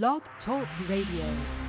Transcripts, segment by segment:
Blog Talk Radio.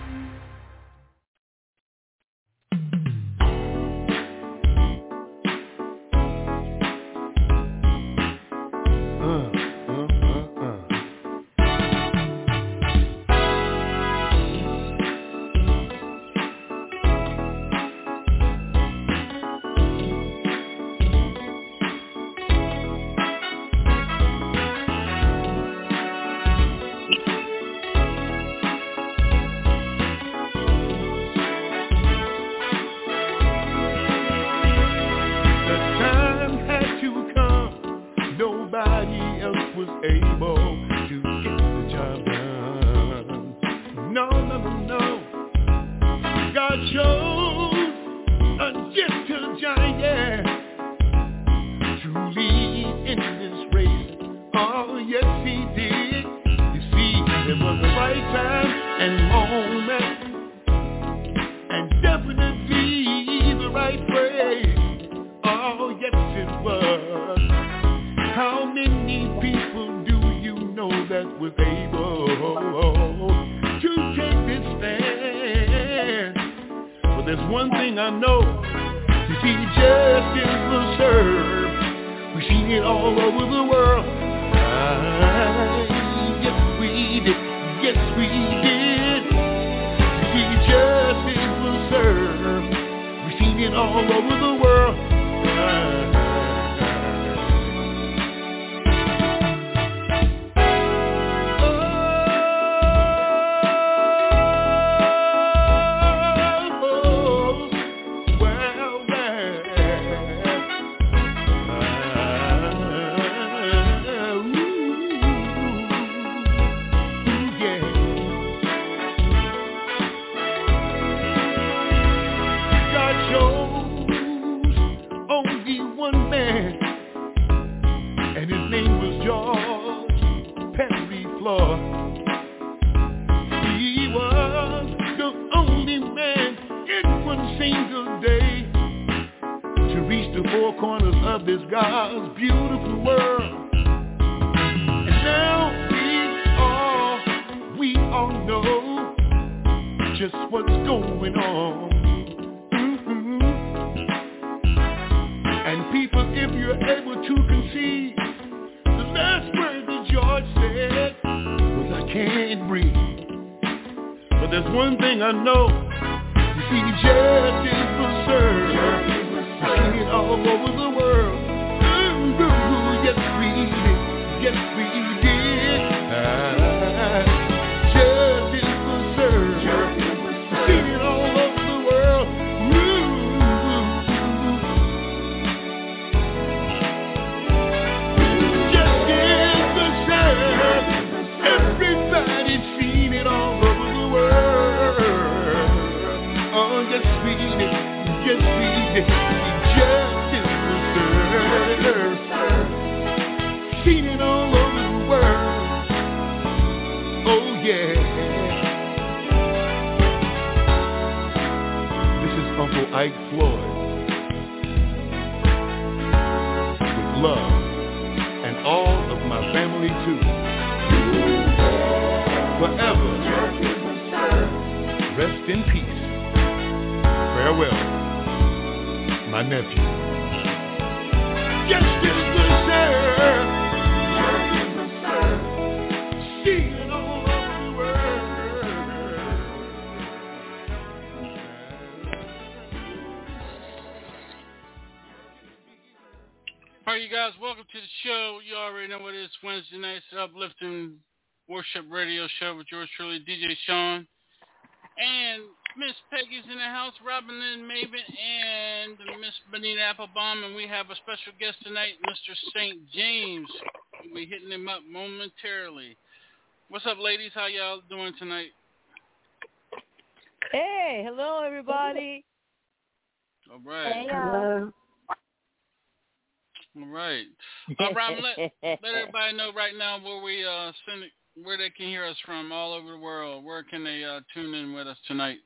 Love. And all of my family, too. Forever. Rest in peace. Farewell, my nephew. Justice will serve. Welcome to the show. You already know what it is. Wednesday night's uplifting worship radio show with yours truly, DJ Sean. And Miss Peggy's in the house, Robin Lynn Maven, and Miss Benita Applebaum. And we have a special guest tonight, Mr. St. James. We'll be hitting him up momentarily. What's up, ladies? How y'all doing tonight? Hey, hello everybody. All right. Hello. All right. Uh, Robin, let, let everybody know right now where we uh send it, where they can hear us from all over the world. Where can they uh, tune in with us tonight?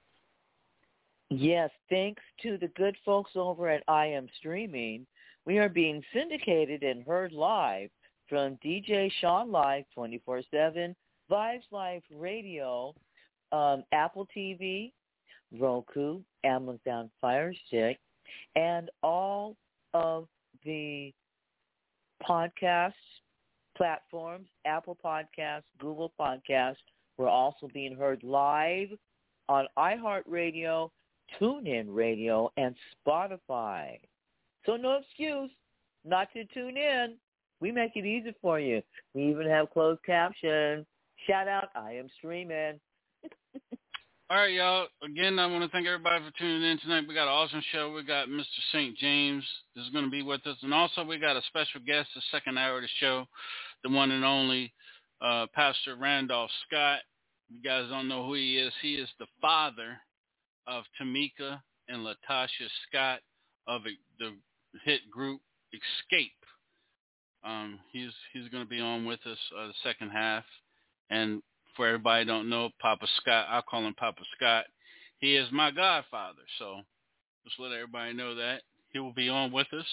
Yes, thanks to the good folks over at I Am Streaming, we are being syndicated and heard live from DJ Sean Live 24-7 Vibes Live Radio, um, Apple TV, Roku, Amazon Fire Stick, and all of the podcast platforms, Apple Podcasts, Google Podcasts. We're also being heard live on iHeartRadio, TuneIn Radio, and Spotify. So no excuse not to tune in. We make it easy for you. We even have closed caption. Shout out, I am streaming. All right, y'all. Again, I want to thank everybody for tuning in tonight. We got an awesome show. We got Mr. St. James is going to be with us. And also we got a special guest the second hour of the show, the one and only uh, Pastor Randolph Scott. You guys don't know who he is. He is the father of Tamika and LaTocha Scott of the hit group Xscape. Um, he's he's going to be on with us uh, the second half. And for everybody don't know, Papa Scott, I call him Papa Scott. He is my godfather, so just let everybody know that. He will be on with us.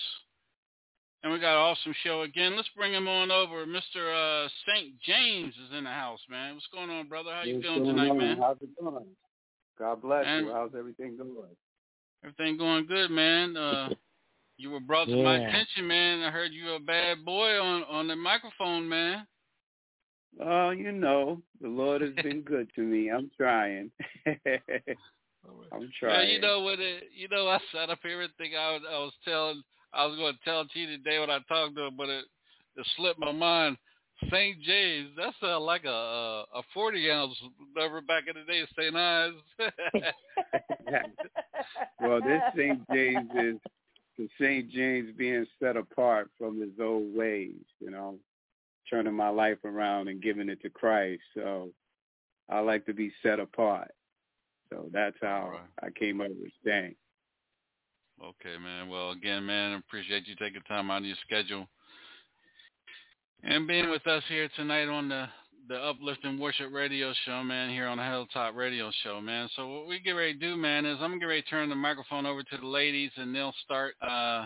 And we got an awesome show again. Let's bring him on over. Mr. Uh, St. James is in the house, man. What's going on, brother? How you What's feeling tonight, on? man? How's it going? God bless And- you. How's everything going? Everything going good, man. Uh, you were brought to my attention, man. I heard you were a bad boy on on the microphone, man. Oh, you know, the Lord has been good to me. I'm trying. I'm Yeah, trying. you know what? It, you know, I sat up here and think I was, I was telling, I was going to tell T today when I talked to him, but it, it slipped my mind. St. James, that's sounds like a a, a forty ounce number back in the day, St. Ides. well, this St. James is the St. James being set apart from his old ways, you know, turning my life around and giving it to Christ. So I like to be set apart. So that's how Right. I came up with Saint. Okay, man. Well, again, man, I appreciate you taking time out of your schedule and being with us here tonight on the the Uplifting Worship Radio Show, man, here on the Hilltop Radio Show, man. So what we get ready to do, man, is I'm gonna get ready to turn the microphone over to the ladies, and they'll start uh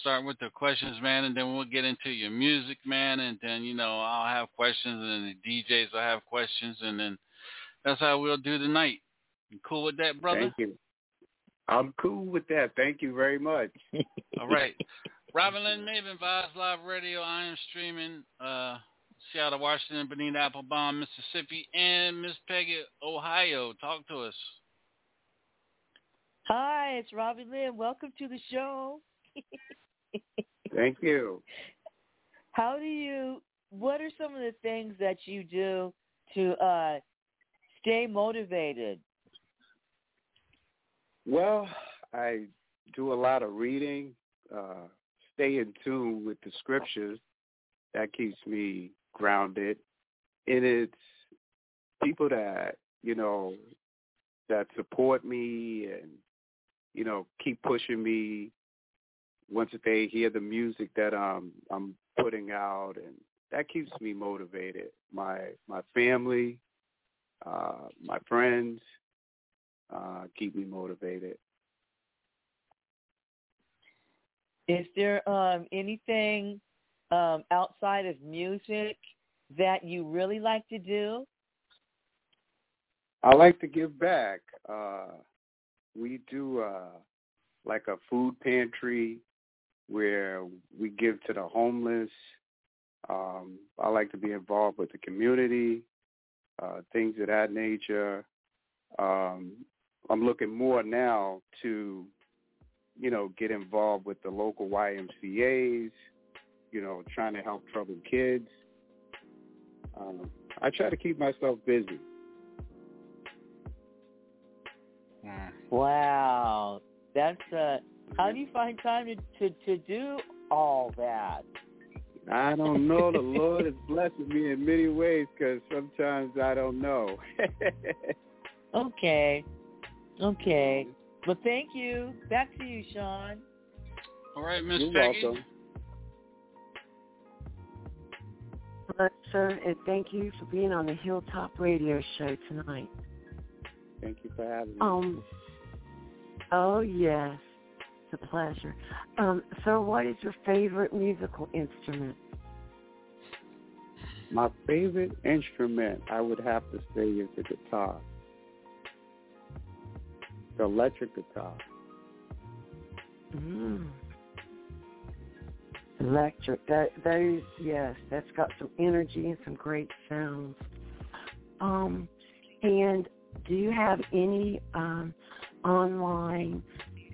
start with the questions, man, and then we'll get into your music, man, and then you know I'll have questions, and then the DJs will have questions, and then that's how we'll do tonight. You cool with that, brother? Thank you. I'm cool with that. Thank you very much. All right. Robin Lynn Maven, Vibes Live Radio. I am streaming uh, Seattle, Washington, Benita Applebaum, Mississippi, and Miss Peggy, Ohio. Talk to us. Hi, it's Robin Lynn. Welcome to the show. Thank you. How do you? What are some of the things that you do to uh, stay motivated? Well, I do a lot of reading, uh, stay in tune with the scriptures. That keeps me grounded. And it's people that, you know, that support me and, you know, keep pushing me once they hear the music that um I'm putting out and that keeps me motivated. My my family, uh, my friends, uh, keep me motivated. Is there um, anything um, outside of music that you really like to do? I like to give back. Uh, we do uh, like a food pantry where we give to the homeless. Um, I like to be involved with the community, uh, things of that nature. Um, I'm looking more now to, you know, get involved with the local YMCA's, you know, trying to help troubled kids. Um, I try to keep myself busy. Wow, that's uh, how do you find time to to, to do all that? I don't know. The Lord is blessing me in many ways because sometimes I don't know. Okay, okay. Well, thank you. Back to you, Sean. All right, Miss You're Peggy. welcome. Hello, sir, and thank you for being on the Hilltop Radio Show tonight. Thank you for having me. Um, oh yes, it's a pleasure. Um, sir, what is your favorite musical instrument? My favorite instrument, I would have to say, is the guitar, the electric guitar. Mm. Electric. That is yes. That's got some energy and some great sounds. Um, and do you have any um, online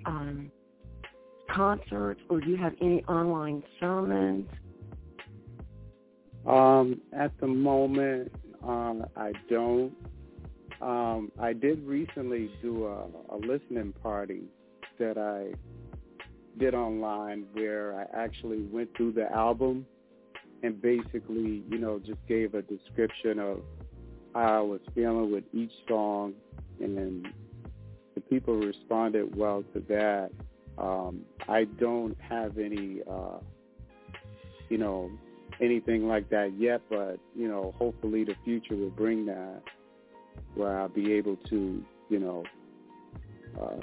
um, concerts, or do you have any online sermons? Um, at the moment, um, I don't. Um, I did recently do a, a listening party that I did online where I actually went through the album and basically, you know, just gave a description of how I was feeling with each song and then the people responded well to that. Um, I don't have any, uh, you know, anything like that yet, but, you know, hopefully the future will bring that where I'll be able to, you know, uh,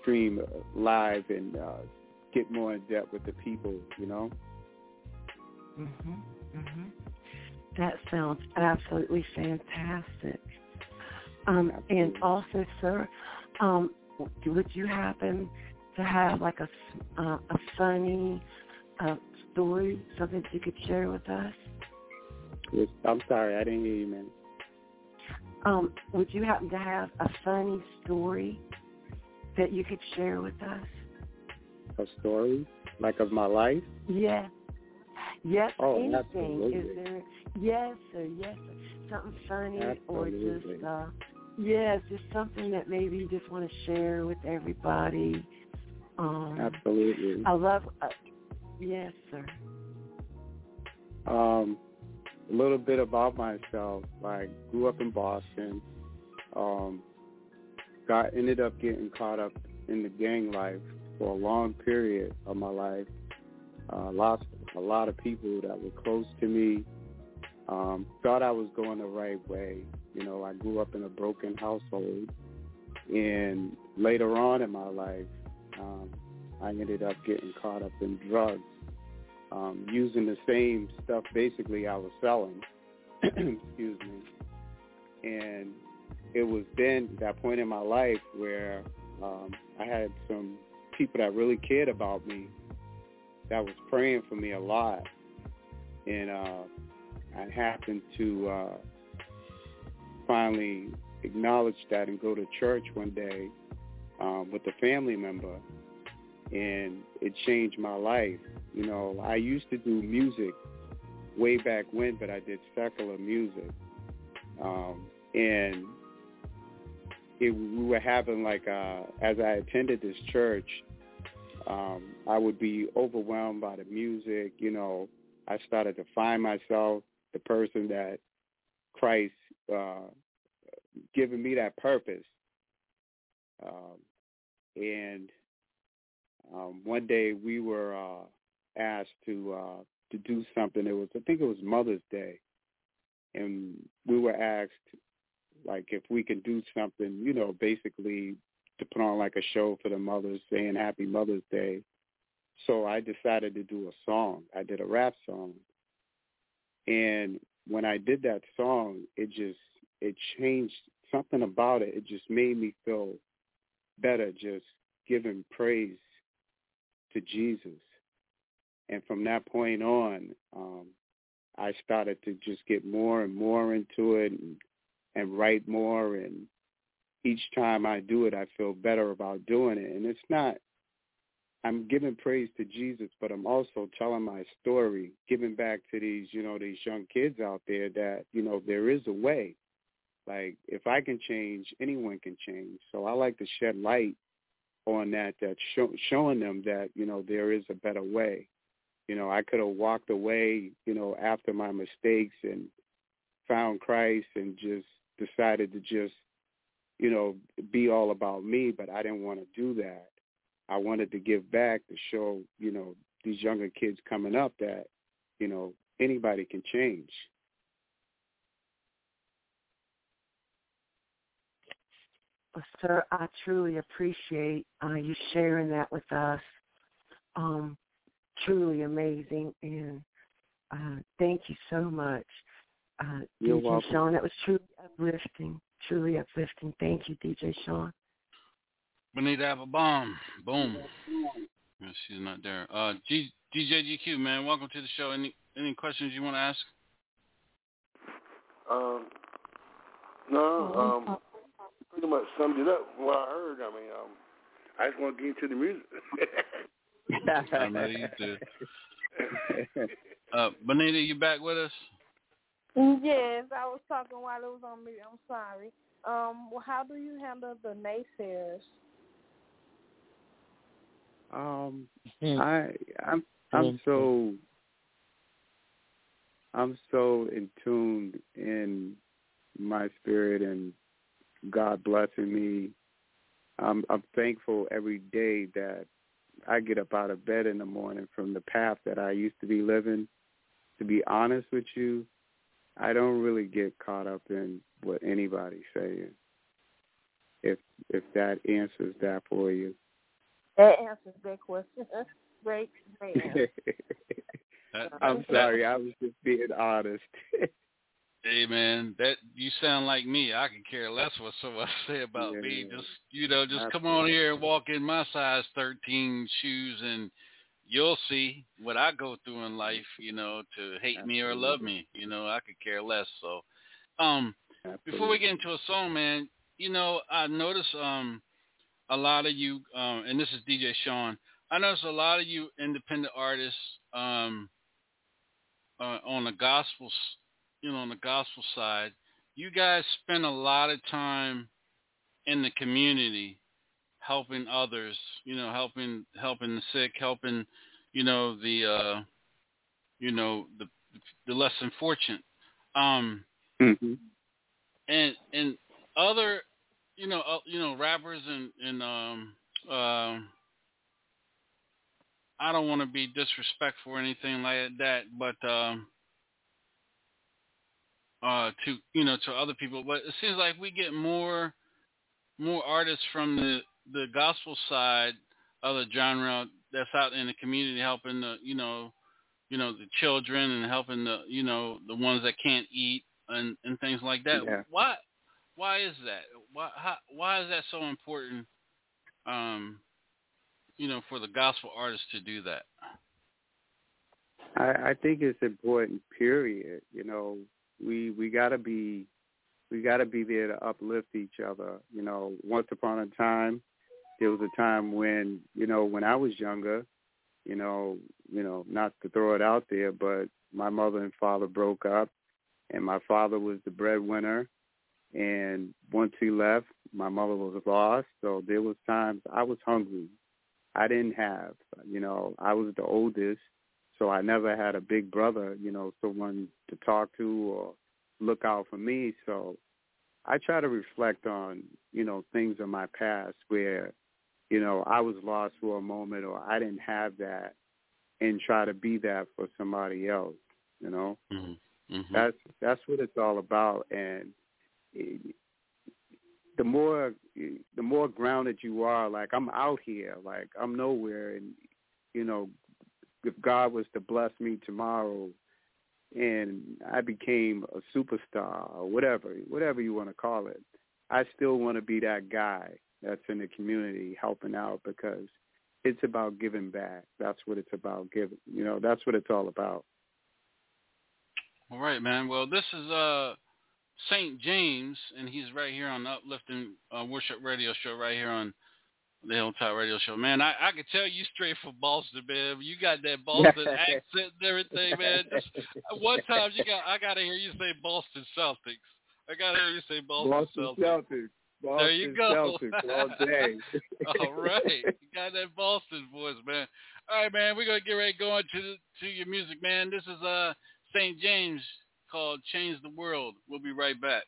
stream live and uh, get more in depth with the people, you know? Mhm. Mhm. That sounds absolutely fantastic. Um, and also, sir, um, would you happen to have like a uh, a funny uh, story, something that you could share with us? Yes, I'm sorry, I didn't hear you, man. Um, would you happen to have a funny story that you could share with us? A story like of my life? Yeah. Yes. Oh, anything. absolutely. Is there? Yes, sir. Yes. Something funny Absolutely. or just uh, yes, just something that maybe you just want to share with everybody. Um, Absolutely. I love. Uh, yes, sir. Um, a little bit about myself. I grew up in Boston. Um, got ended up getting caught up in the gang life for a long period of my life. Uh, lost a lot of people that were close to me. Um, thought I was going the right way. You know, I grew up in a broken household, and later on in my life, um, I ended up getting caught up in drugs, um, using the same stuff basically I was selling. Excuse me. And it was then that point in my life where um, I had some people that really cared about me that was praying for me a lot. And uh, I happened to uh, finally acknowledge that and go to church one day um, with a family member. And it changed my life. You know, I used to do music way back when, but I did secular music. Um, and it, we were having like, uh, as I attended this church, um, I would be overwhelmed by the music. You know, I started to find myself the person that Christ uh, given me that purpose. Um, and um, one day we were uh, asked to uh, to do something. It was I think it was Mother's Day, and we were asked like if we can do something, you know, basically to put on like a show for the mothers saying Happy Mother's Day. So I decided to do a song. I did a rap song. And when I did that song, it just it changed something about it. It just made me feel better just giving praise to Jesus. And from that point on, um, I started to just get more and more into it and, and write more. And each time I do it, I feel better about doing it. And it's not, I'm giving praise to Jesus, but I'm also telling my story, giving back to these, you know, these young kids out there that, you know, there is a way. Like if I can change, anyone can change. So I like to shed light on that, that show, showing them that, you know, there is a better way. You know, I could have walked away, you know, after my mistakes and found Christ and just decided to just, you know, be all about me, but I didn't want to do that. I wanted to give back to show, you know, these younger kids coming up that, you know, anybody can change. Well, sir, I truly appreciate uh, you sharing that with us. Um, truly amazing, and Uh, thank you so much. Uh, You're DJ welcome. Sean, that was truly uplifting. Truly uplifting. Thank you, DJ Sean. Benita bomb. Boom. No, she's not there. Uh, G, DJ GQ, man, welcome to the show. Any any questions you want to ask? Um, no, um, pretty much summed it up from what I heard. I mean, um, I just want to get into the music. I know you do. Uh, Benita, you back with us? Yes, I was talking while it was on mute. I'm sorry. Um, well, how do you handle the naysayers? Um, Hmm. I I'm I'm so I'm so in tune in my spirit and God blessing me. I'm I'm thankful every day that I get up out of bed in the morning from the path that I used to be living. To be honest with you, I don't really get caught up in what anybody's saying. If if that answers that for you. That answers that question. great, great answer. That, I'm sorry, I was just being honest. Hey man, that you sound like me. I can care less what someone say about me. Yeah. Just you know, just come on here and walk in my size thirteen shoes, and you'll see what I go through in life. You know, to hate me or love me. You know, I could care less. So, um, before we get into a song, man, you know, I notice um a lot of you, um, and this is DJ Sean. I notice a lot of you independent artists um uh, on the gospel, you know, on the gospel side, you guys spend a lot of time in the community helping others, you know, helping helping the sick, helping, you know, the uh you know, the the less than fortunate. Um hmm and and other you know uh, you know rappers and and um um I don't want to be disrespectful or anything like that, but um uh to you know to other people, but it seems like we get more more artists from the the gospel side of the genre that's out in the community helping the you know you know the children and helping the you know the ones that can't eat and and things like that. Yeah. Why why is that? Why how, why is that so important? Um, you know, for the gospel artists to do that. I, I think it's important. Period. You know, we we gotta be we gotta be there to uplift each other. You know, once upon a time, there was a time when you know when I was younger. You know, you know, not to throw it out there, but my mother and father broke up, and my father was the breadwinner. And once he left, my mother was lost. So there was times I was hungry. I didn't have, you know, I was the oldest, so I never had a big brother, you know, someone to talk to or look out for me. So I try to reflect on, you know, things in my past where, you know, I was lost for a moment or I didn't have that and try to be that for somebody else, you know. Mm-hmm. Mm-hmm. That's that's what it's all about and the more the more grounded you are like I'm out here like I'm nowhere and you know if God was to bless me tomorrow and I became a superstar or whatever whatever you want to call it I still want to be that guy that's in the community helping out because it's about giving back that's what it's about giving you know that's what it's all about All right, man. Well, this is uh St. James, and he's right here on the Uplifting uh, Worship Radio Show, right here on the Hilltop Radio Show. Man, I, I could tell you straight from Boston, man. You got that Boston accent and everything, man. Just one time you got, I gotta hear you say Boston Celtics. I gotta hear you say Boston, Boston Celtics. Celtics. Boston There you go. Celtics all day. All right, you got that Boston voice, man. All right, man, we're gonna get ready going to to your music, man. This is uh St. James called "Change the World." We'll be right back.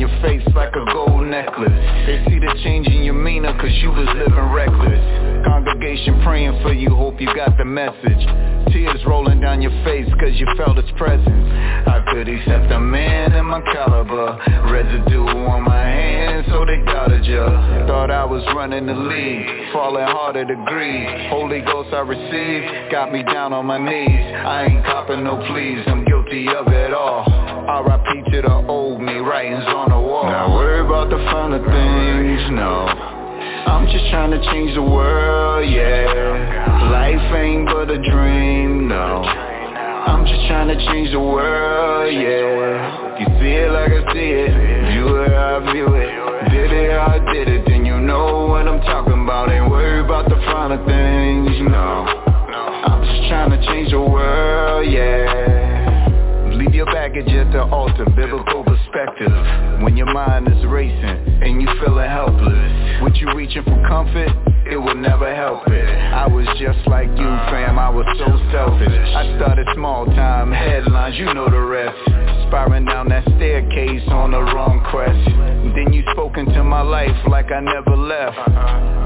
Your face like a gold necklace. They see the change in your meaner cause you was living reckless. Congregation praying for you, hope you got the message. Tears rolling down your face cause you felt its presence. I could accept a man in my caliber Residue on my hands so they doubted ya. Thought I was running the league, falling harder to grieve. Holy Ghost I received, got me down on my knees. I ain't copping no pleas, I'm guilty of it all. R.I.P. to the old me, writings on no. I'm just trying to change the world, yeah. Life ain't but a dream, no. I'm just trying to change the world, yeah. You see it like I see it, view it how I view it. Did it how I did it, then you know what I'm talking about. Ain't worried about the finer things, no. I'm just trying to change the world, yeah. Leave your baggage at the altar, biblical perspective. When your mind is racing and you feeling helpless With you reaching for comfort, it will never help it. I was just like you fam, I was so selfish. I started small time, headlines, you know the rest Spiraling down that staircase on the wrong quest. Then you spoke into my life like I never left.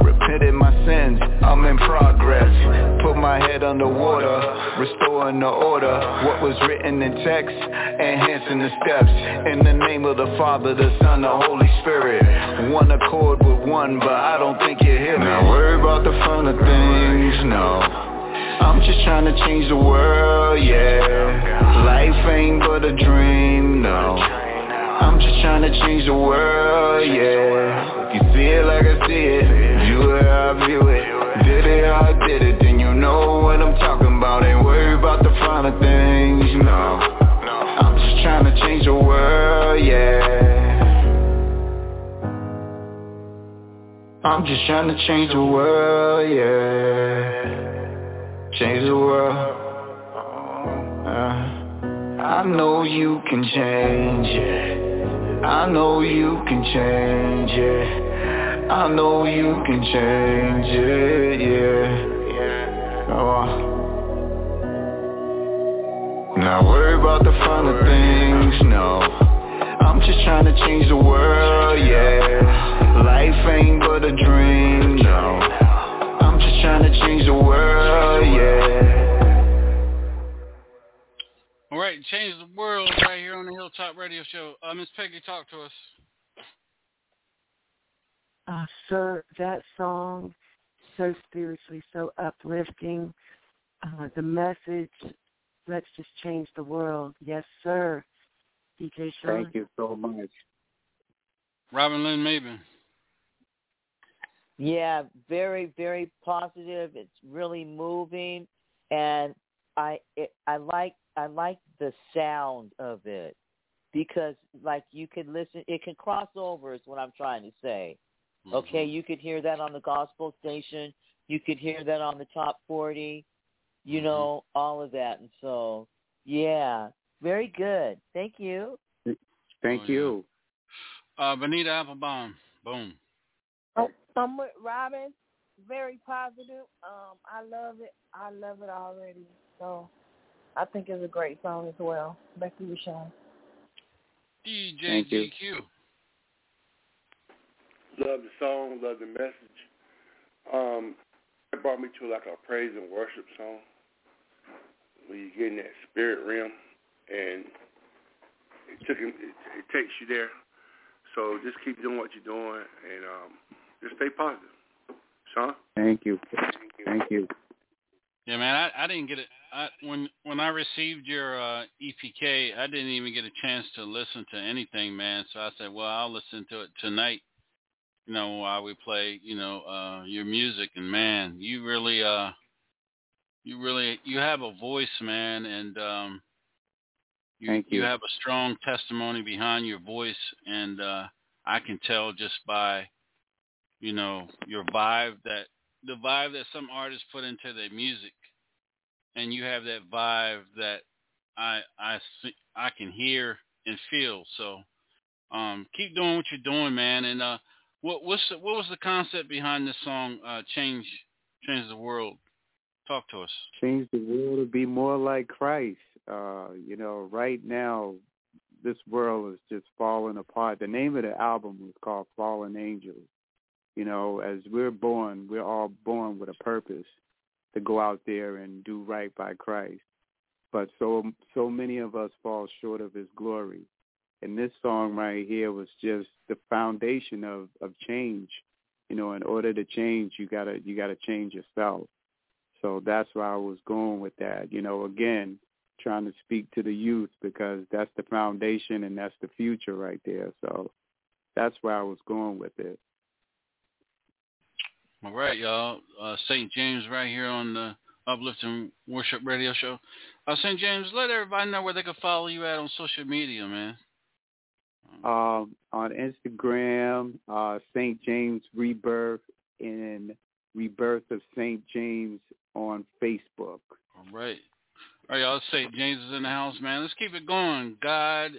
Repented my sins, I'm in progress. Put my head underwater, restoring the order. What was written in text, enhancing the steps. In the name of the Father, the Son, the Holy Spirit. One accord with one, but I don't think you hear me Not worry about the finer things, no I'm just trying to change the world, yeah. Life ain't but a dream, no. I'm just trying to change the world, yeah. You see it like I see it, view it how I view it. Did it how I did it, then you know what I'm talking about. Ain't worry about the finer things, no. I'm just trying to change the world, yeah. I'm just trying to change the world, yeah Change the world. Uh, I know you can change it. I know you can change it. I know you can change it, yeah. On Not worry about the finer things, no. I'm just trying to change the world, yeah. Life ain't but a dream, no just trying to change the world, yeah Alright, change the world right here on the Hilltop Radio Show. Uh, Miss Peggy, talk to us. Uh, sir, that song, so spiritually, so uplifting. Uh, the message, let's just change the world. Yes, sir. DJ Sean. Thank you so much. Robin Lynn Maben. Yeah, very, very positive. It's really moving, and I, it, I like, I like the sound of it because, like, you can listen. It can cross over. Is what I'm trying to say. Mm-hmm. Okay, you could hear that on the gospel station. You could hear that on the top forty. You mm-hmm. know all of that, and so yeah, very good. Thank you. Thank oh, you. Uh, Benita Applebaum. Boom. I'm with Robin. Very positive. Um, I love it. I love it already. So I think it's a great song as well. Back to you, Sean. DJ Thank GQ. You. Love the song. Love the message. Um, it brought me to like a praise and worship song. Where you get in that spirit realm, and it took it, it takes you there. So just keep doing what you're doing, and um, just stay positive. Sean? Thank you. Thank you. Yeah, man, I, I didn't get it. I, when when I received your uh, EPK, I didn't even get a chance to listen to anything, man. So I said, well, I'll listen to it tonight. You know, while we play, you know, uh, your music, and man, you really, uh, you really, you have a voice, man, and um, you, Thank you. you have a strong testimony behind your voice, and uh, I can tell just by you know, your vibe that the vibe that some artists put into their music, and you have that vibe that I I see, I can hear and feel. So um, keep doing what you're doing, man. And uh, what what's the, what was the concept behind this song? Uh, change change the world. Talk to us. Change the world to be more like Christ. Uh, you know, right now, this world is just falling apart. The name of the album was called Fallen Angels. You know, as we're born, we're all born with a purpose to go out there and do right by Christ. But so so many of us fall short of his glory. And this song right here was just the foundation of, of change. You know, in order to change you gotta you gotta change yourself. So that's why I was going with that. You know, again, trying to speak to the youth because that's the foundation and that's the future right there. So that's where I was going with it. All right, y'all. Uh, St. James right here on the Uplifting Worship Radio Show. Uh, St. James, let everybody know where they can follow you at on social media, man. Um, on Instagram, uh, St. James Rebirth and Rebirth of St. James on Facebook. All right. All right, y'all. St. James is in the house, man. Let's keep it going. God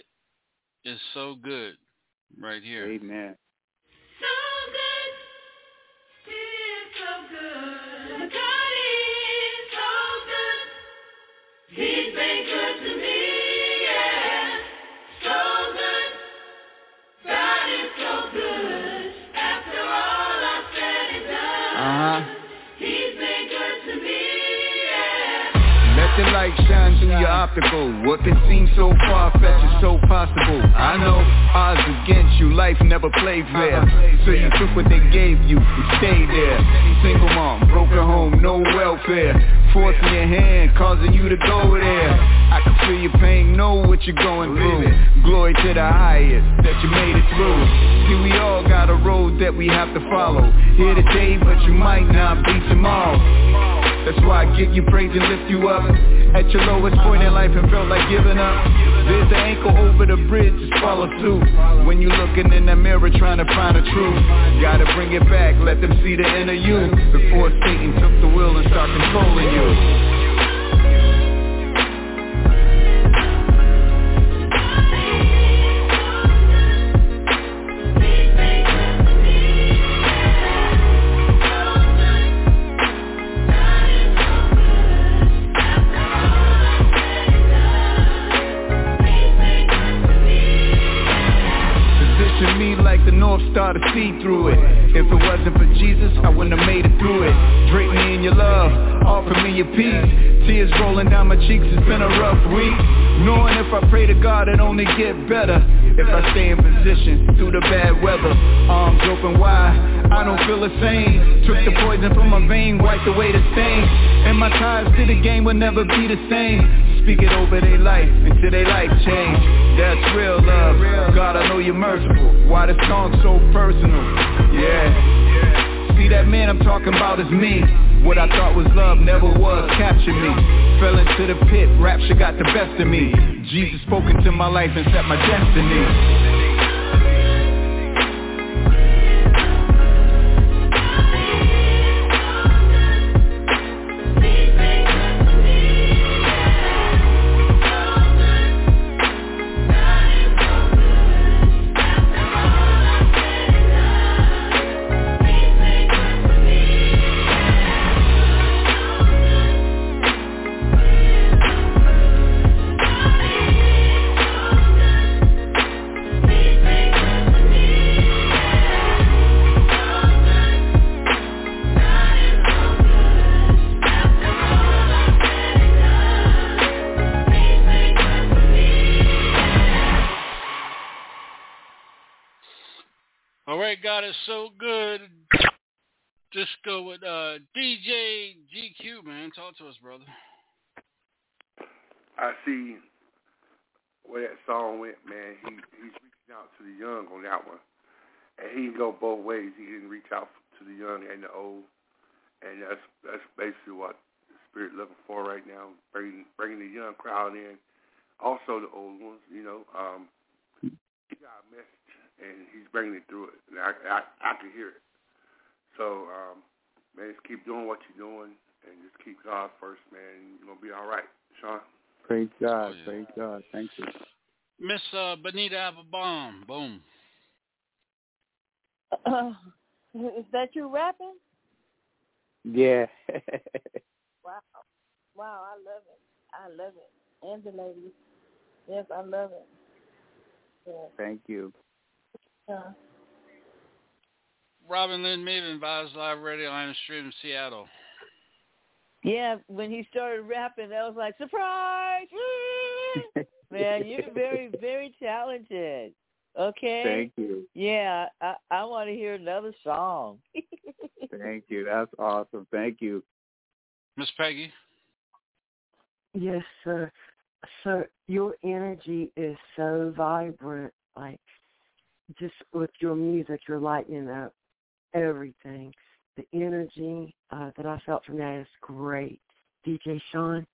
is so good right here. Amen. He's been good to me, the light shine through your optical. What can seem so far-fetched is so possible. I know odds against you, life never played fair. So you took what they gave you and stayed there. Single mom, broken home, no welfare. Forcing your hand, causing you to go there. I can feel your pain, know what you're going through. Glory to the highest, that you made it through. See we all got a road that we have to follow. Here today, but you might not be tomorrow that's why I give you praise and lift you up. At your lowest point in life and felt like giving up. There's the ankle over the bridge, just follow suit When you looking in the mirror trying to find the truth. Gotta bring it back, let them see the inner you. Before Satan took the wheel and start controlling you like to see through it. If it wasn't for Jesus, I wouldn't have made it through it. Drape me in your love, offer me your peace. Tears rolling down my cheeks, it's been a rough week. Knowing if I pray to God, it only get better. If I stay in position through the bad weather. Arms open wide, I don't feel the same Took the poison from my vein, wiped away the stain. And my ties to the game will never be the same. Speak it over their life until their life change. That's real love, God I know you're merciful. Why this song so personal, yeah. See that man I'm talking about is me. What I thought was love never was, captured me. Fell into the pit, rapture got the best of me. Jesus spoke into my life and set my destiny so good. Just go with uh, DJ GQ, man. Talk to us, brother. I see where that song went, man. He he's reaching out to the young on that one, and he can go both ways. He can reach out to the young and the old, and that's that's basically what the spirit looking for right now, bringing bringing the young crowd in, also the old ones. You know, um, he got a message, and he's bringing it through it, and I I, I can hear it. So, um, man, just keep doing what you're doing, and just keep God first, man. You're gonna be all right, Sean. Praise God, Oh, yeah. praise God. Thank you. Miss uh, Benita Applebaum. Boom. is that you rapping? Yeah. Wow. Wow, I love it. I love it. And the ladies. Yes, I love it. Yeah. Thank you. Yeah. Robin Lynn Maven, Vibes Live Radio on the street in Seattle. Yeah, when he started rapping, I was like, surprise! Man, you're very, very talented. Okay. Thank you. Yeah, I I want to hear another song. Thank you. That's awesome. Thank you. Miss Peggy. Yes, sir. Sir, your energy is so vibrant. Like, just with your music, you're lighting up everything. The energy uh, that I felt from that is great. DJ Sean.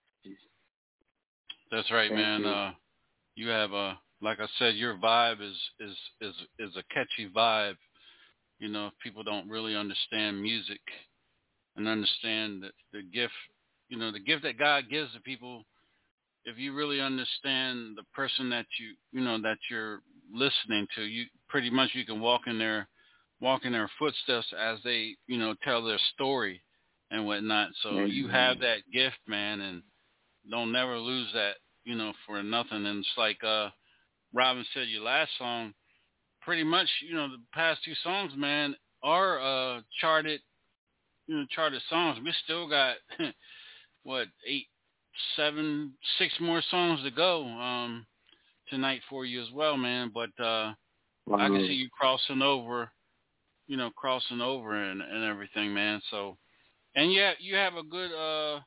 That's right, Thank man. you. Uh, you have a like I said, your vibe is is is is a catchy vibe. You know, if people don't really understand music and understand the, the gift, you know, the gift that God gives to people. If you really understand the person that you you know that you're listening to, you pretty much you can walk in their walk in their footsteps as they you know tell their story and whatnot. So you have that gift, man, and don't never lose that, you know, for nothing. And it's like uh Robin said, your last song, pretty much, you know, the past two songs, man, are uh charted, you know, charted songs. We still got what eight, seven, six more songs to go um tonight for you as well, man. But uh I can see you crossing over, you know, crossing over and, and everything, man. So, and yeah, you have a good, uh,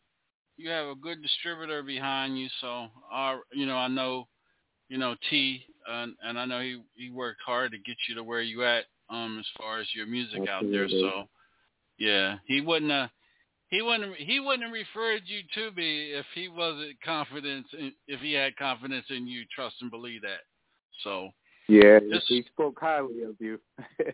you have a good distributor behind you. So, uh, you know, I know, you know, T, and, and I know he he worked hard to get you to where you at, um, as far as your music out there. Absolutely. So, yeah, he wouldn't, uh, he wouldn't, he wouldn't have referred you to me if he wasn't confident, in, if he had confidence in you, trust and believe that. So. Yeah, This- he spoke highly of you.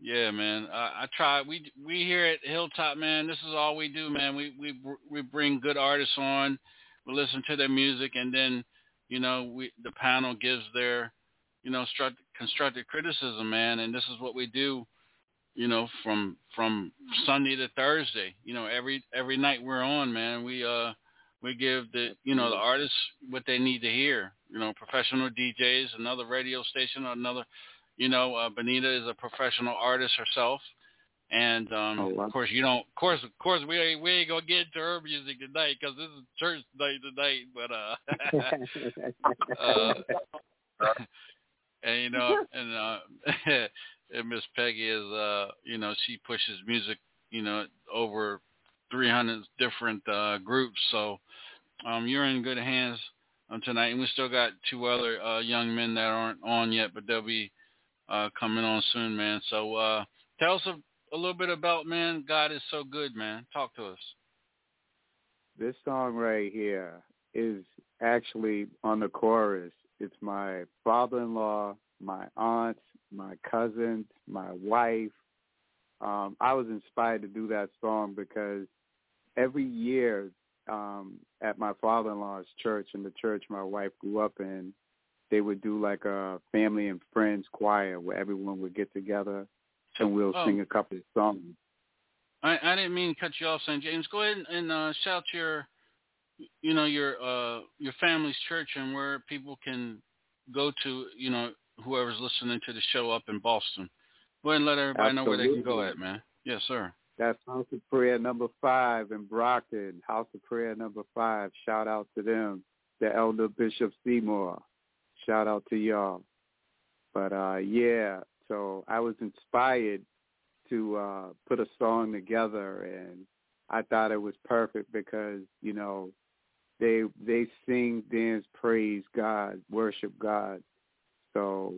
Yeah, man. I, I try. We we here at Hilltop, man. This is all we do, man. We we we bring good artists on. We listen to their music, and then you know we the panel gives their you know struct, constructive criticism, man. And this is what we do. You know, from from Sunday to Thursday. You know, every every night we're on, man. We uh we give the you know the artists what they need to hear. You know, professional DJs, another radio station, another you know, uh, Benita is a professional artist herself, and um, Oh, wow. of course, you don't. Of course, of course, we ain't, we ain't gonna get into her music tonight because this is church night tonight. But uh, uh, and you know, and uh, and Miss Peggy is, uh, you know, she pushes music, you know, over 300 different uh, groups. So um, you're in good hands um, tonight, and we still got two other uh, young men that aren't on yet, but they'll be uh, coming on soon, man. So uh, tell us a, a little bit about, man. God is so good, man. Talk to us. this song right here is actually on the chorus. It's my father-in-law, my aunts, my cousins, my wife. Um, I was inspired to do that song because every year um, at my father-in-law's church, in the church my wife grew up in, they would do like a family and friends choir where everyone would get together and we'll Oh. sing a couple of songs. I, I didn't mean to cut you off, St. James. Go ahead and uh, shout your, you know, your uh, your family's church and where people can go to, you know, whoever's listening to the show up in Boston. Go ahead and let everybody know where they can go at, man. Yes, sir. That's House of Prayer number five in Brockton. House of Prayer number five. Shout out to them. The Elder Bishop Seymour. Shout out to y'all. But uh yeah, so I was inspired to uh put a song together and I thought it was perfect because, you know, they they sing, dance, praise God, worship God. So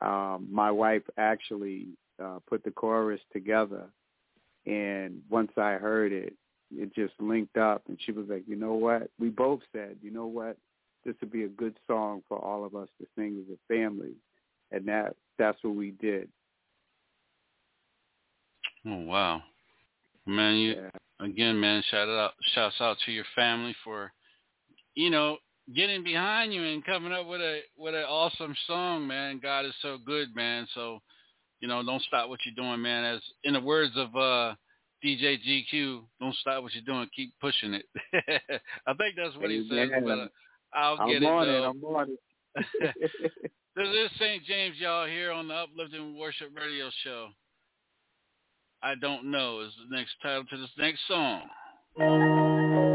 um my wife actually uh put the chorus together and once I heard it, it just linked up, and she was like, "You know what?" We both said, "You know what? This would be a good song for all of us to sing as a family," and that that's what we did. Oh wow, man! You Yeah. again, man. Shout out, shouts out to your family for, you know, getting behind you and coming up with a with an awesome song, man. God is so good, man. So, you know, don't stop what you're doing, man. As in the words of uh, DJ GQ, don't stop what you're doing. Keep pushing it. I think that's what he said. But uh, I'll I'm get on it. it. I'm on it. This is St. James, y'all, here on the Uplifting Worship Radio Show. I don't know is the next title to this next song.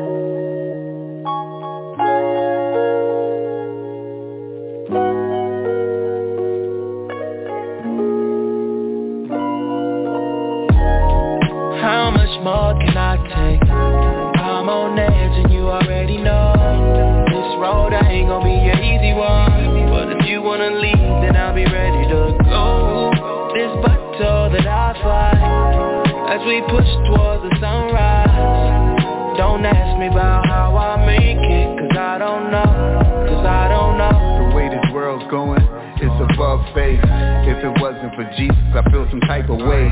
We push towards the sunrise Don't ask me about how I make it Cause I don't know Cause I don't know The way this world's going, it's above faith. If it wasn't for Jesus, I feel some type of way.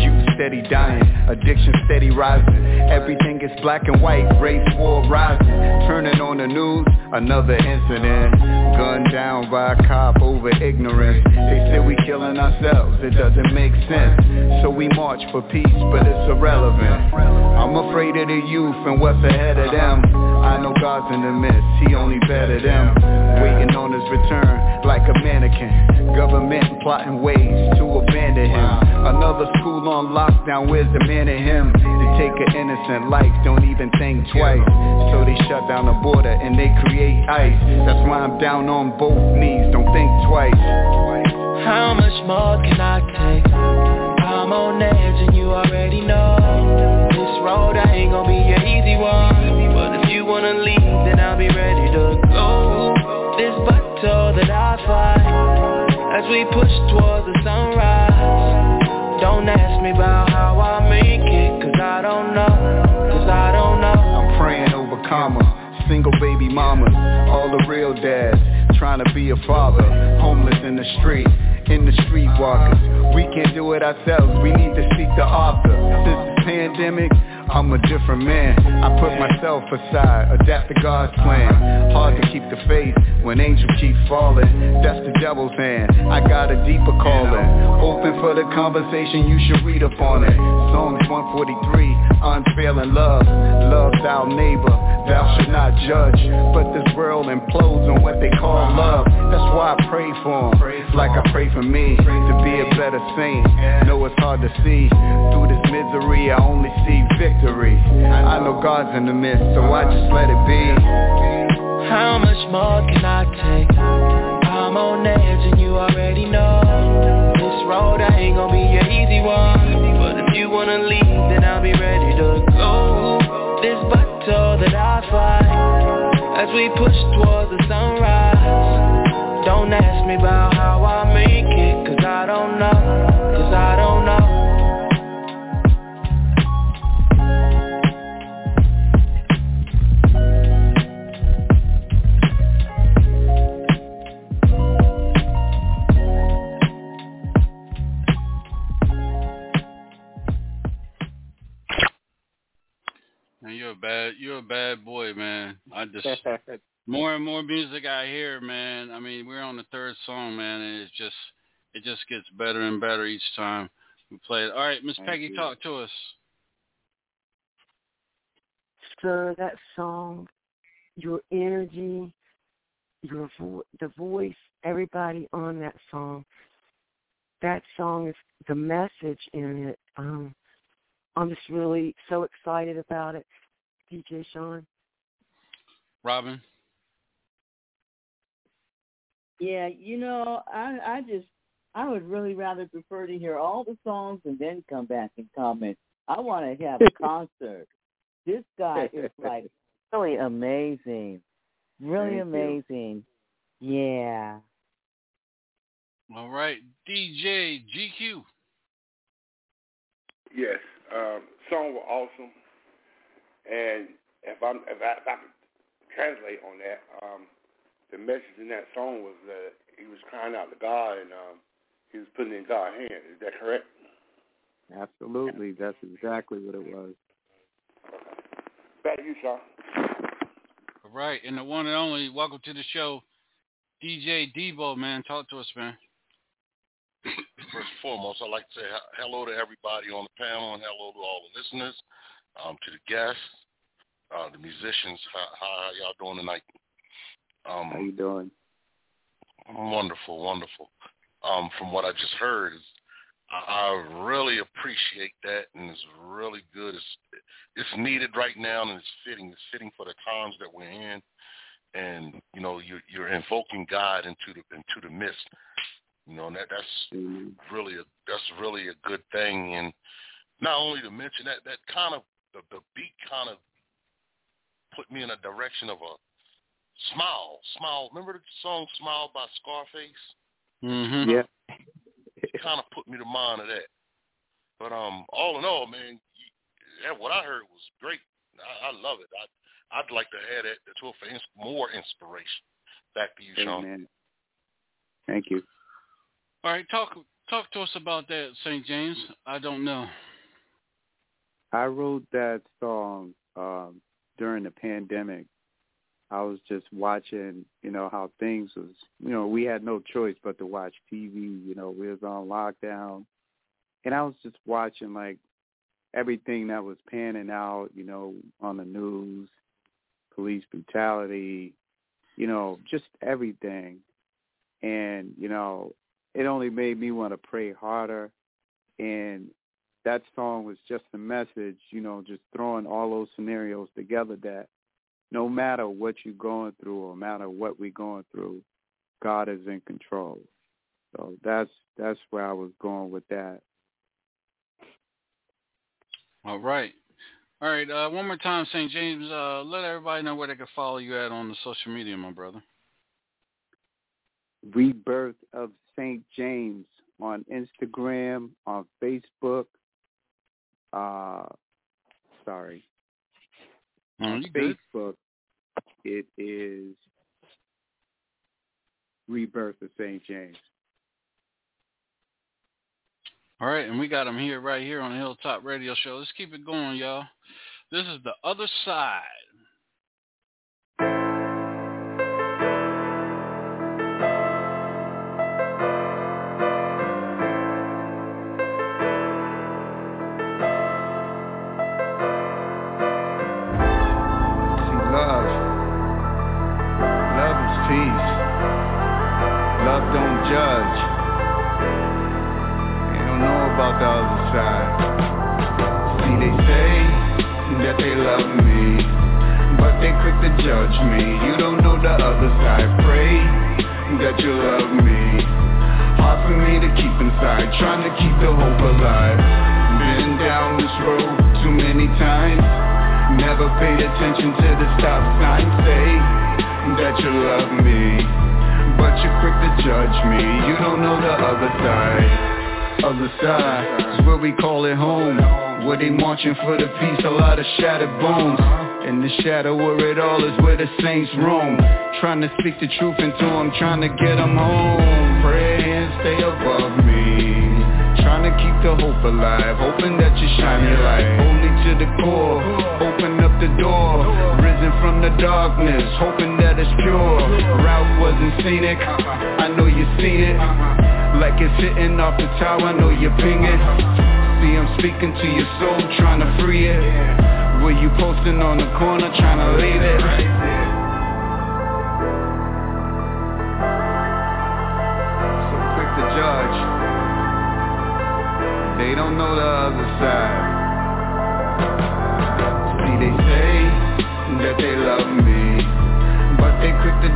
Youth steady dying, addiction steady rising. Everything is black and white, race war rising. Turning on the news, another incident. Gunned down by a cop over ignorance. They say we killing ourselves, it doesn't make sense. So we march for peace, but it's irrelevant. I'm afraid of the youth and what's ahead of them. I know God's in the midst, he only better them. Waiting on his return like a mannequin. Government plotting ways to abandon him. Another school on lockdown, where's the man in him? They take an innocent life, don't even think twice. So they shut down the border and they create ice. That's why I'm down on both knees, don't think twice. How much more can I take? I'm on edge and you already know This road ain't gonna be an easy one Wanna leave then I'll be ready to go This battle that I fight As we push towards the sunrise Don't ask me about how I make it Cause I don't know Cause I don't know I'm praying over karma, single baby mamas, all the real dads, trying to be a father, homeless in the street, in the street walkers. We can't do it ourselves, we need to seek the author. Since the pandemic, I'm a different man. I put myself aside, adapt to God's plan. Hard to keep the faith when angels keep falling. That's the devil's hand. I got a deeper calling. Open for the conversation, you should read up on it. Psalms 143, unfailing love. Love thou neighbor, thou should not judge. But this world implodes on what they call love. That's why I pray for for 'em, like I pray for me to be a better saint. Know it's hard to see through this misery. I only see victory. I know God's in the midst, so I just let it be. How much more can I take? I'm on edge and you already know. This road ain't gonna be an easy one. But if you wanna leave then I'll be ready to go. This battle that I fight As we push towards the sunrise. Don't ask me about how I make it Cause I don't know Cause I don't know a bad you're a bad boy, man. I just more and more music I hear, man. I mean, we're on the third song, man, and it's just it just gets better and better each time we play it. All right, Miss Peggy, you. talk to us. So that song, your energy, your vo- the voice, everybody on that song. That song is the message in it. Um, I'm just really so excited about it, DJ Sean. Robin. Yeah, you know, I I just I would really rather prefer to hear all the songs and then come back and comment. I want to have a concert. This guy is like really amazing, really Thank you. amazing. Yeah. All right, DJ GQ. Yes, um, song was awesome, and if I'm if I, if I could translate on that, um, the message in that song was that he was crying out to God and um, he was putting it in God's hands. Is that correct? Absolutely. That's exactly what it was. Back to you, Sean. All right, and the one and only, welcome to the show, DJ Debo, man. Talk to us, man. first and foremost, I'd like to say hello to everybody on the panel and hello to all the listeners, um, to the guests, uh, the musicians. How, how y'all doing tonight? Um, how you doing? Wonderful, wonderful. Um, from what I just heard, I, I really appreciate that, and it's really good. It's it's needed right now, and it's fitting. It's fitting for the times that we're in, and you know, you're, you're invoking God into the into the midst. You know, and that that's mm-hmm. really a that's really a good thing, and not only to mention that that kind of the, the beat kind of put me in a direction of a Smile, Smile. Remember the song "Smile" by Scarface? Mm-hmm. Yeah. it kind of put me to mind of that. But um, all in all, man, yeah, what I heard was great. I, I love it. I I'd like to add that to it for ins- more inspiration. Back to you, Sean. Amen. Thank you. All right, talk talk to us about that, St. James. I don't know. I wrote that song um, during the pandemic I was just watching, you know, how things was, you know, we had no choice but to watch TV. You know, we was on lockdown, and I was just watching like everything that was panning out, you know, on the news, police brutality, you know, just everything. And, you know, it only made me want to pray harder. And that song was just a message, you know, just throwing all those scenarios together that no matter what you're going through or no matter what we're going through, God is in control. So that's that's where I was going with that. All right. All right. Uh, one more time, St. James. Uh, let everybody know where they can follow you at on the social media, my brother. Rebirth of St. James on Instagram, on Facebook. Uh, sorry. on Facebook, good? it is Rebirth of St. James. All right, and we got him here right here on the Hilltop Radio Show. Let's keep it going, y'all. This is the other side. Trying to keep the hope alive. Been down this road too many times. Never paid attention to the stop sign. Say that you love me but you're quick to judge me. You don't know the other side. Other side is where we call it home. Where they marching for the peace, a lot of shattered bones. In the shadow where it all is where the saints roam. Trying to speak the truth into them, trying to get them home. Pray and stay above me. Trying to keep the hope alive, hoping that you shine your light. Holy to the core, open up the door. Risen from the darkness, hoping that it's pure. Route wasn't scenic, I know you seen it. Like it's hitting off the tower, I know you're pinging. See, I'm speaking to your soul, trying to free it. Were you posting on the corner, trying to leave it?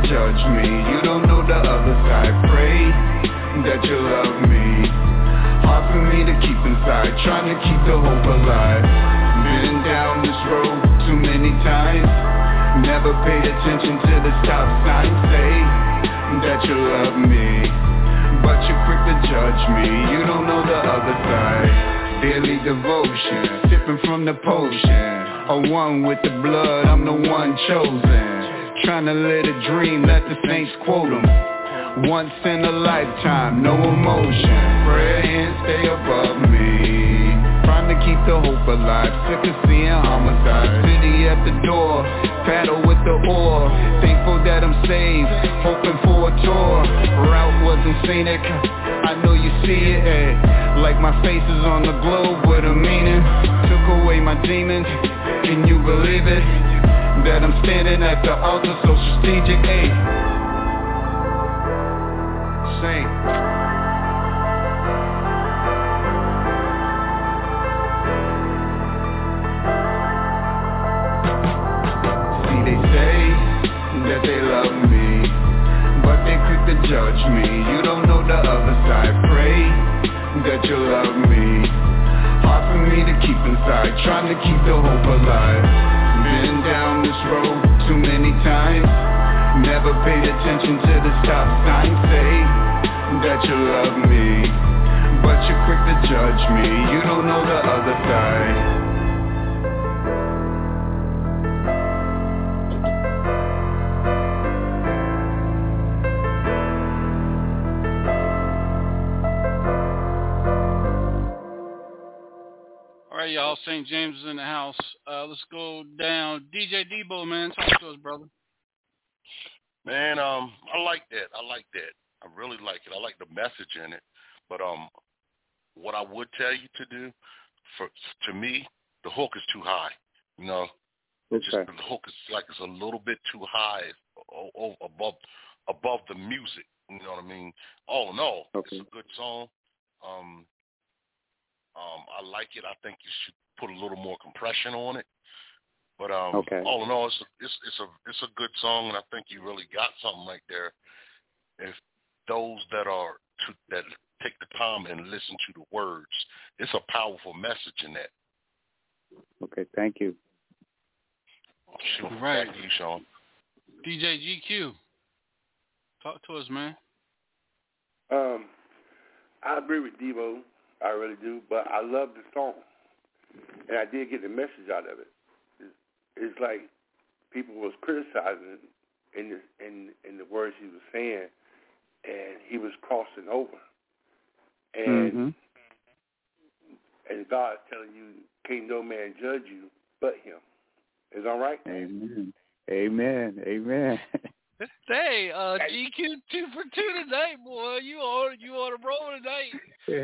Judge me. You don't know the other side. Pray that you love me. Hard for me to keep inside, trying to keep the hope alive. Been down this road too many times. Never paid attention to the stop sign. Say that you love me, but you're quick to judge me. You don't know the other side. Daily devotion, sipping from the potion. A one with the blood, I'm the one chosen. Trying to live a dream, let the saints quote them. Once in a lifetime, no emotion. Pray and stay above me. Trying to keep the hope alive. Sick of seeing homicide. City at the door. Paddle with the oar. Thankful that I'm saved. Hoping for a tour. Route wasn't scenic I know you see it, eh Like my face is on the globe with a meaning Took away my demons, can you believe it? That I'm standing at the altar so strategic, eh Saint. See, they say that they love me But they quick to judge me. You don't know the other side. Pray that you love me. Hard for me to keep inside Trying to keep the hope alive Been down this road too many times. Never paid attention to the stop sign. Say that you love me But you're quick to judge me. You don't know the other side St. James is in the house. Uh, let's go down. DJ Debo, man, talk to us, brother. Man, um, I like that. I like that. I really like it. I like the message in it. But um, what I would tell you to do, for to me, the hook is too high. You know, okay. just the hook is like it's a little bit too high o- o- above above the music. You know what I mean? Oh no, okay. it's a good song. Um, um, I like it. I think you should put a little more compression on it. But um, okay. all in all, it's a, it's it's a it's a good song, and I think you really got something right there. If those that are to, that take the time and listen to the words, it's a powerful message in that. Okay, thank you. Sure. Right. Back you, Sean. DJ GQ, talk to us, man. Um, I agree with Debo. I really do. But I love the song, and I did get the message out of it. It's, it's like people was criticizing in the in in the words he was saying, and he was crossing over, and mm-hmm. and God's telling you, can't no man judge you but Him. Is that right? Amen. Amen. Amen. Hey, uh, GQ two for two tonight, boy. You on you on a roll tonight.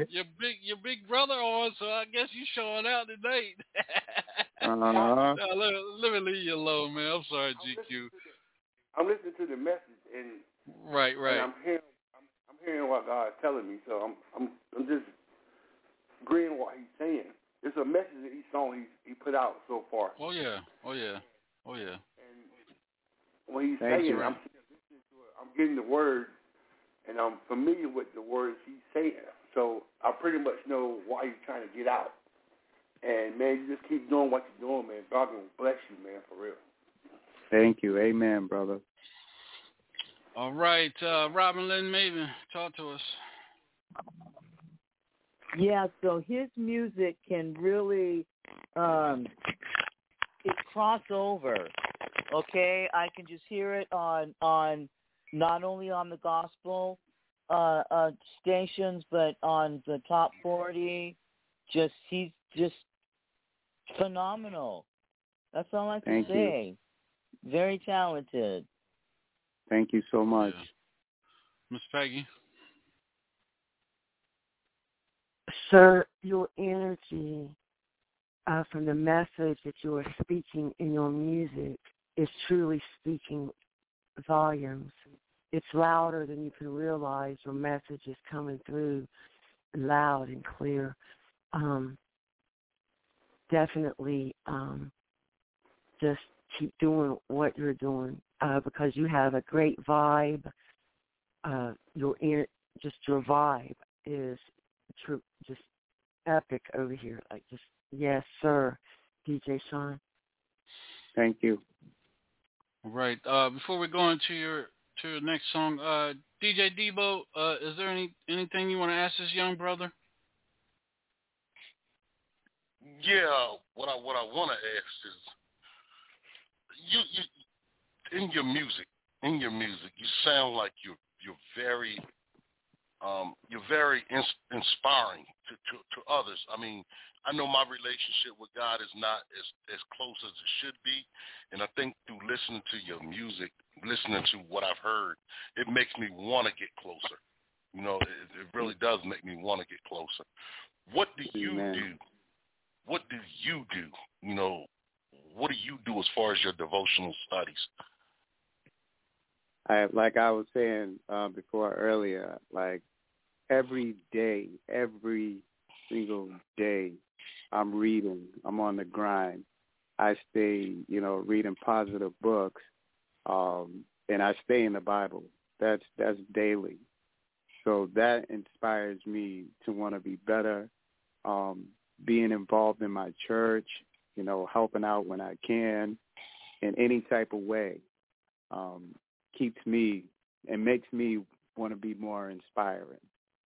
Your big your big brother on, so I guess you showing out tonight. uh-huh. no, let, let me leave you alone, man. I'm sorry, GQ. I'm listening to the message and right, right. And I'm hearing I'm, I'm hearing what God's telling me, so I'm I'm I'm just agreeing what He's saying. It's a message that each song he he put out so far. Oh yeah, oh yeah, oh yeah. And when he's Thank saying, you. I'm I'm getting the word, and I'm familiar with the words he's saying. So I pretty much know why you're trying to get out. And man, you just keep doing what you're doing, man. God will bless you, man, for real. Thank you. Amen, brother. All right, uh, Robin Lynn Maven, talk to us. Yeah, so his music can really um it cross over. Okay, I can just hear it on on not only on the gospel uh, uh stations but on the top 40 just he's just phenomenal that's all i can Thank you. say very talented Thank you so much. Yeah. Miss Peggy. Sir, your energy uh, from the message that you are speaking in your music is truly speaking volumes. It's louder than you can realize. Your message is coming through loud and clear. Um, definitely um, just keep doing what you're doing uh, because you have a great vibe. Uh, your ear, just your vibe is true, just epic over here. Like just yes, sir, DJ Sean. Thank you. All right. Uh, before we go into your to the next song, uh, DJ Debo, uh, is there any anything you want to ask this young brother? Yeah, what I what I want to ask is, you, you in your music, in your music, you sound like you're you're very um, you're very ins- inspiring to, to to others. I mean, I know my relationship with God is not as as close as it should be, and I think through listening to your music, listening to what I've heard, it makes me want to get closer. You know, it, it really does make me want to get closer. What do you Amen. do? What do you do? You know, what do you do as far as your devotional studies? I like I was saying uh, before earlier, like every day, every single day, I'm reading. I'm on the grind. I stay, you know, reading positive books, um, and I stay in the Bible. That's that's daily. So that inspires me to want to be better. Um, being involved in my church, you know, helping out when I can, in any type of way. Um, keeps me and makes me want to be more inspiring.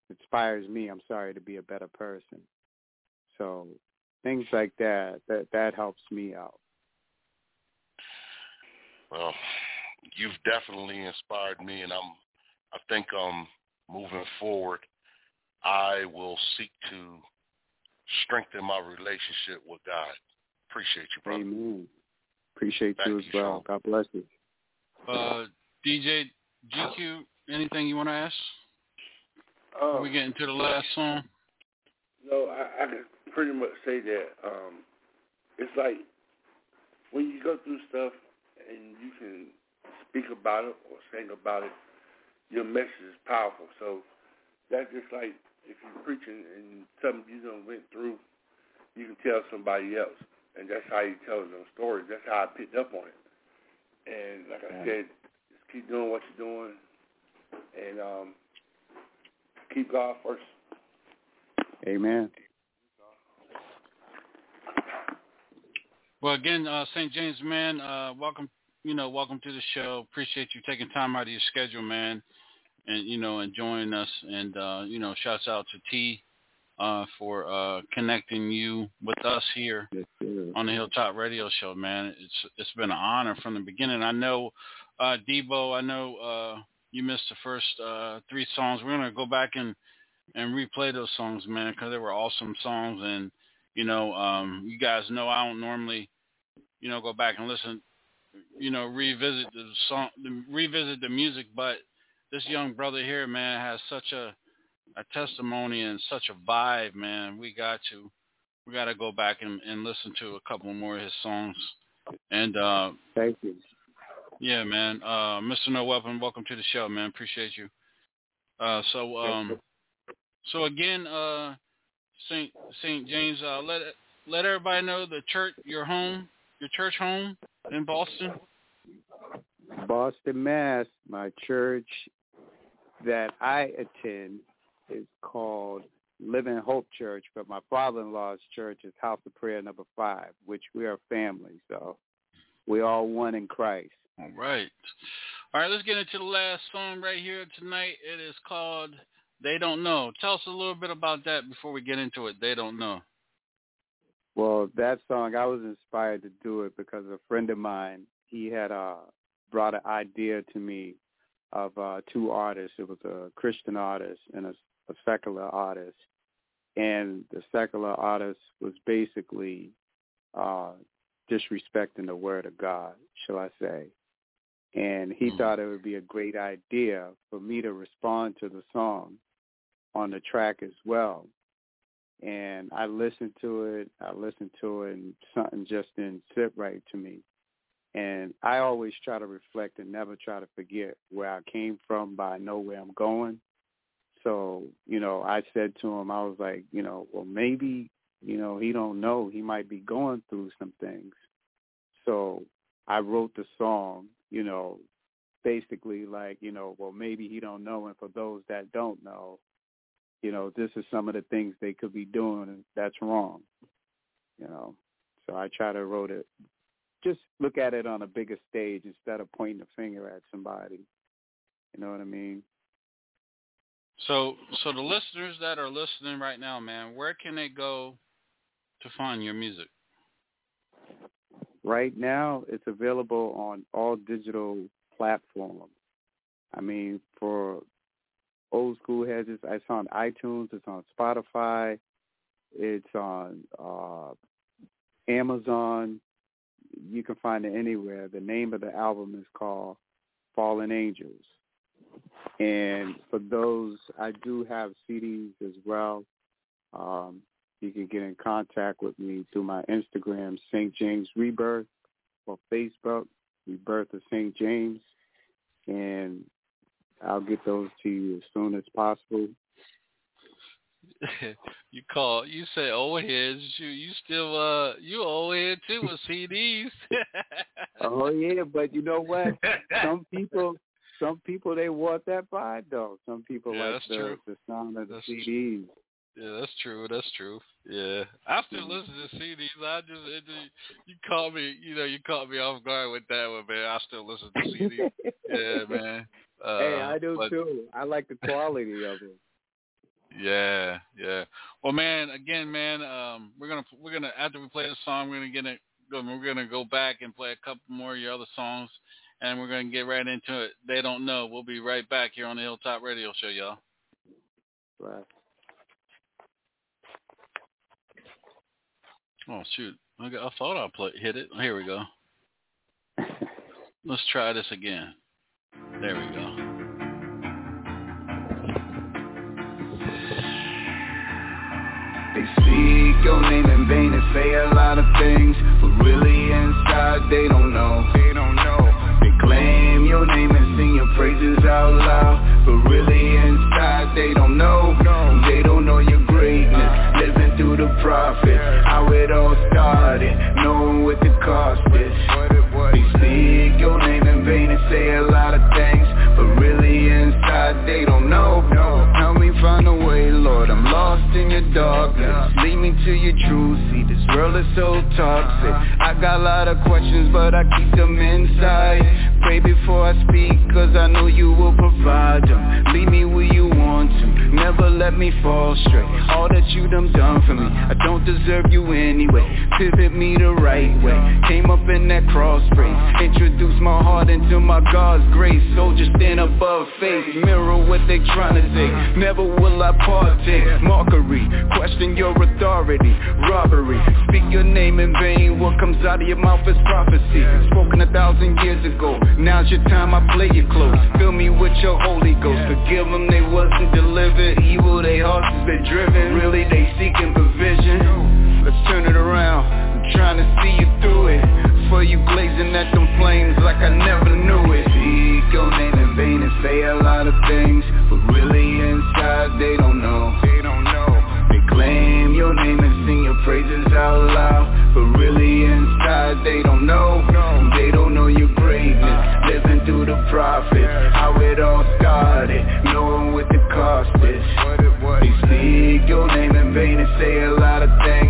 Inspires me, I'm sorry, to be a better person. So things like that, that that helps me out. Well, you've definitely inspired me, and I'm. I think um moving forward, I will seek to strengthen my relationship with God. Appreciate you, brother. Amen. Appreciate Thank you as you, well. God bless you. Uh, DJ GQ, anything you want to ask? Um, Before we get into the last song. No, I, I can pretty much say that um, it's like when you go through stuff and you can speak about it or sing about it, your message is powerful. So that's just like if you're preaching and something you done went through, you can tell somebody else, and that's how you tell them stories. That's how I picked up on it. And like I said, just keep doing what you're doing, and um, keep God first. Amen. Well, again, uh, St. James, man, uh, welcome. You know, welcome to the show. Appreciate you taking time out of your schedule, man, and you know, and joining us. And uh, you know, shouts out to T uh, for uh, connecting you with us here Yes, on the Hilltop Radio Show, man. It's it's been an honor from the beginning. I know, uh, Debo. I know uh, you missed the first uh, three songs. We're gonna go back and and replay those songs, man, because they were awesome songs. And you know, um, you guys know I don't normally, you know, go back and listen, you know, revisit the song, revisit the music, but this young brother here, man, has such a a testimony and such a vibe, man. We got to we got to go back and, and listen to a couple more of his songs. And uh, Thank you. yeah, man, uh, Mr. No Weapon, welcome to the show, man. Appreciate you. Uh, so um, so again, uh, Saint Saint James, uh, let let everybody know the church, your home, your church home in Boston. Boston, Mass. My church that I attend is called Living Hope Church, but my father-in-law's church is House of Prayer Number Five, which we are a family. So we all one in Christ. All right. All right, let's get into the last song right here tonight. It is called They Don't Know. Tell us a little bit about that before we get into it. They Don't Know. Well, that song I was inspired to do it because a friend of mine he had uh brought an idea to me of uh two artists. It was a Christian artist and a, a secular artist, and the secular artist was basically uh disrespecting the word of God, shall I say. And he Mhm. thought it would be a great idea for me to respond to the song on the track as well and I listened to it. I listened to it, and something just didn't sit right to me. And I always try to reflect and never try to forget where I came from, but I know where I'm going. So, you know, I said to him, I was like, you know, well, maybe, you know, he don't know. He might be going through some things. So I wrote the song, you know, basically like, you know, well, maybe he don't know. And for those that don't know, you know, this is some of the things they could be doing and that's wrong. You know. So I try to wrote it just look at it on a bigger stage instead of pointing a finger at somebody. You know what I mean? So, so the listeners that are listening right now, man, where can they go to find your music? Right now it's available on all digital platforms. I mean, for old school has it's, it's on iTunes, it's on Spotify, it's on uh, Amazon. You can find it anywhere. The name of the album is called Fallen Angels. And for those, I do have CDs as well. Um, you can get in contact with me through my Instagram, St. James Rebirth, or Facebook, Rebirth of St. James. And I'll get those to you as soon as possible. you call you say old heads you you still uh you old head too with CDs. oh yeah, but you know what? Some people some people they want that vibe though. Some people Yeah, like the true. the sound of the That's CDs. Yeah, that's true. That's true. Yeah, I still Mm-hmm. listen to CDs. I just, it you caught me. You know, you caught me off guard with that one, man. I still listen to CDs. yeah, man. Uh, hey, I do but- too. I like the quality of it. Yeah, yeah. Well, man, again, man, um, we're gonna we're gonna after we play the song, we're gonna get it. We're gonna go back and play a couple more of your other songs, and we're gonna get right into it. They don't know. We'll be right back here on the Hilltop Radio Show, y'all. Right. Oh shoot! I, got, I thought I play, hit it. Here we go. Let's try this again. There we go. They speak your name in vain and say a lot of things, but really inside they don't know. They don't know. They claim your name and sing your praises out loud, but really inside they don't know. Prophet, how it all started, knowing what the cost is. They speak your name in vain and say a lot of things, but really inside they don't know. Help me find a way, Lord. I'm lost in your darkness. Lead me to your truth. See, this world is so toxic. I got a lot of questions, but I keep them inside. Pray before I speak, cause I know you will provide them. Lead me where you want to. Never let me fall straight. All that you done done for me, I don't deserve you anyway. Pivot me the right way. Came up in that cross race. Introduce my heart into my God's grace. Soldiers stand above faith. Mirror what they trying to say. Never will I partake. Mockery. Question your authority. Robbery. Speak your name in vain. What comes out of your mouth is prophecy. Spoken a thousand years ago. Now's your time. I play you close. Fill me with your Holy Ghost. Forgive them. They wasn't delivered. Evil. They hearts has been driven. Really they seeking provision. Let's turn it around. I'm trying to see you through it. For you glazing at them flames like I never knew it. Speak your name in vain and say a lot of things, but really inside they don't know. They don't know. They claim your name and sing your praises out loud, but really inside they don't know. They don't know living through the prophet, how it all started, knowing what the cost is. They speak your name in vain and say a lot of things,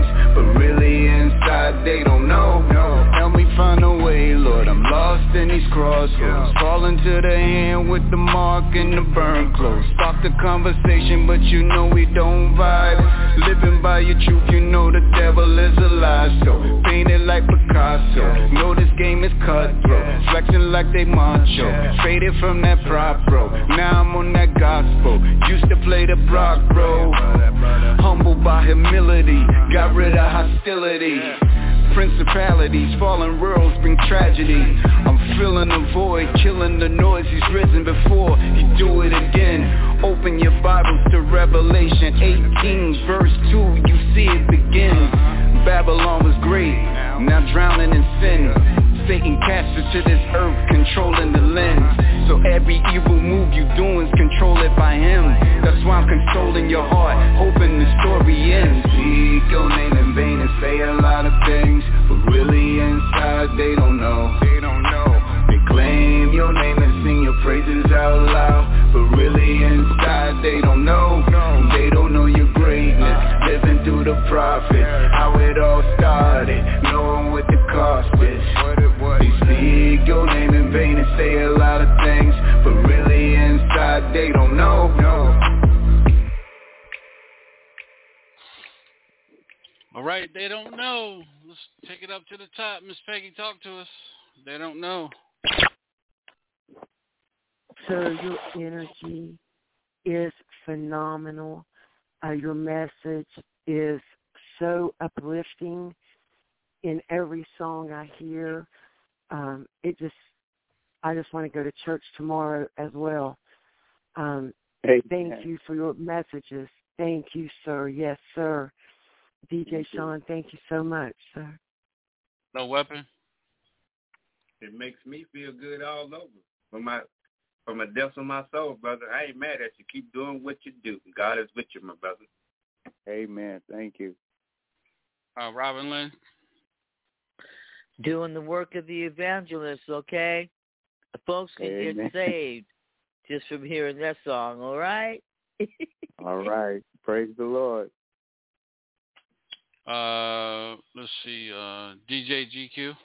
lost in these crossroads. Falling to the hand with the mark and the burn clothes. Stop the conversation, but you know we don't vibe. Living by your truth, you know the devil is a lie. So painted like Picasso. Know this game is cutthroat. Flexing like they macho. Faded from that prop, bro. Now I'm on that gospel. Used to play the Brock, bro. Humble by humility. Got rid of hostility. Principalities, fallen worlds bring tragedy filling the void, killing the noise He's risen before, he do it again. Open your Bibles to Revelation 18 verse 2 You see it begin. Babylon was great, now drowning in sin. Satan cast her to this earth, controlling the lens. So every evil move you doing's controlled by him. That's why I'm consoling your heart, hoping the story ends. Speak your name in vain and say a lot of things But really inside they don't know your name and sing your praises out loud. But really inside they don't know. They don't know your greatness. Living through the How it all started. Knowing what the cost They speak your name in vain and say a lot of things. But really inside they don't know. All right, they don't know. Let's take it up to the top. Miss Peggy, talk to us. They don't know. Sir, your energy is phenomenal. Uh, your message is so uplifting in every song I hear. Um, it just, I just want to go to church tomorrow as well. Um, Amen. thank you for your messages. Thank you, sir. Yes, sir. DJ Thank you. Sean, thank you so much, sir. No weapon. It makes me feel good all over. From my from the depths of my soul, brother. I ain't mad at you. Keep doing what you do. God is with you, my brother. Amen. Thank you. Uh, Robin Lynn. Doing the work of the evangelist, okay? Folks can Amen. get saved just from hearing that song, all right? All right. Praise the Lord. Uh, let's see. Uh, DJ GQ.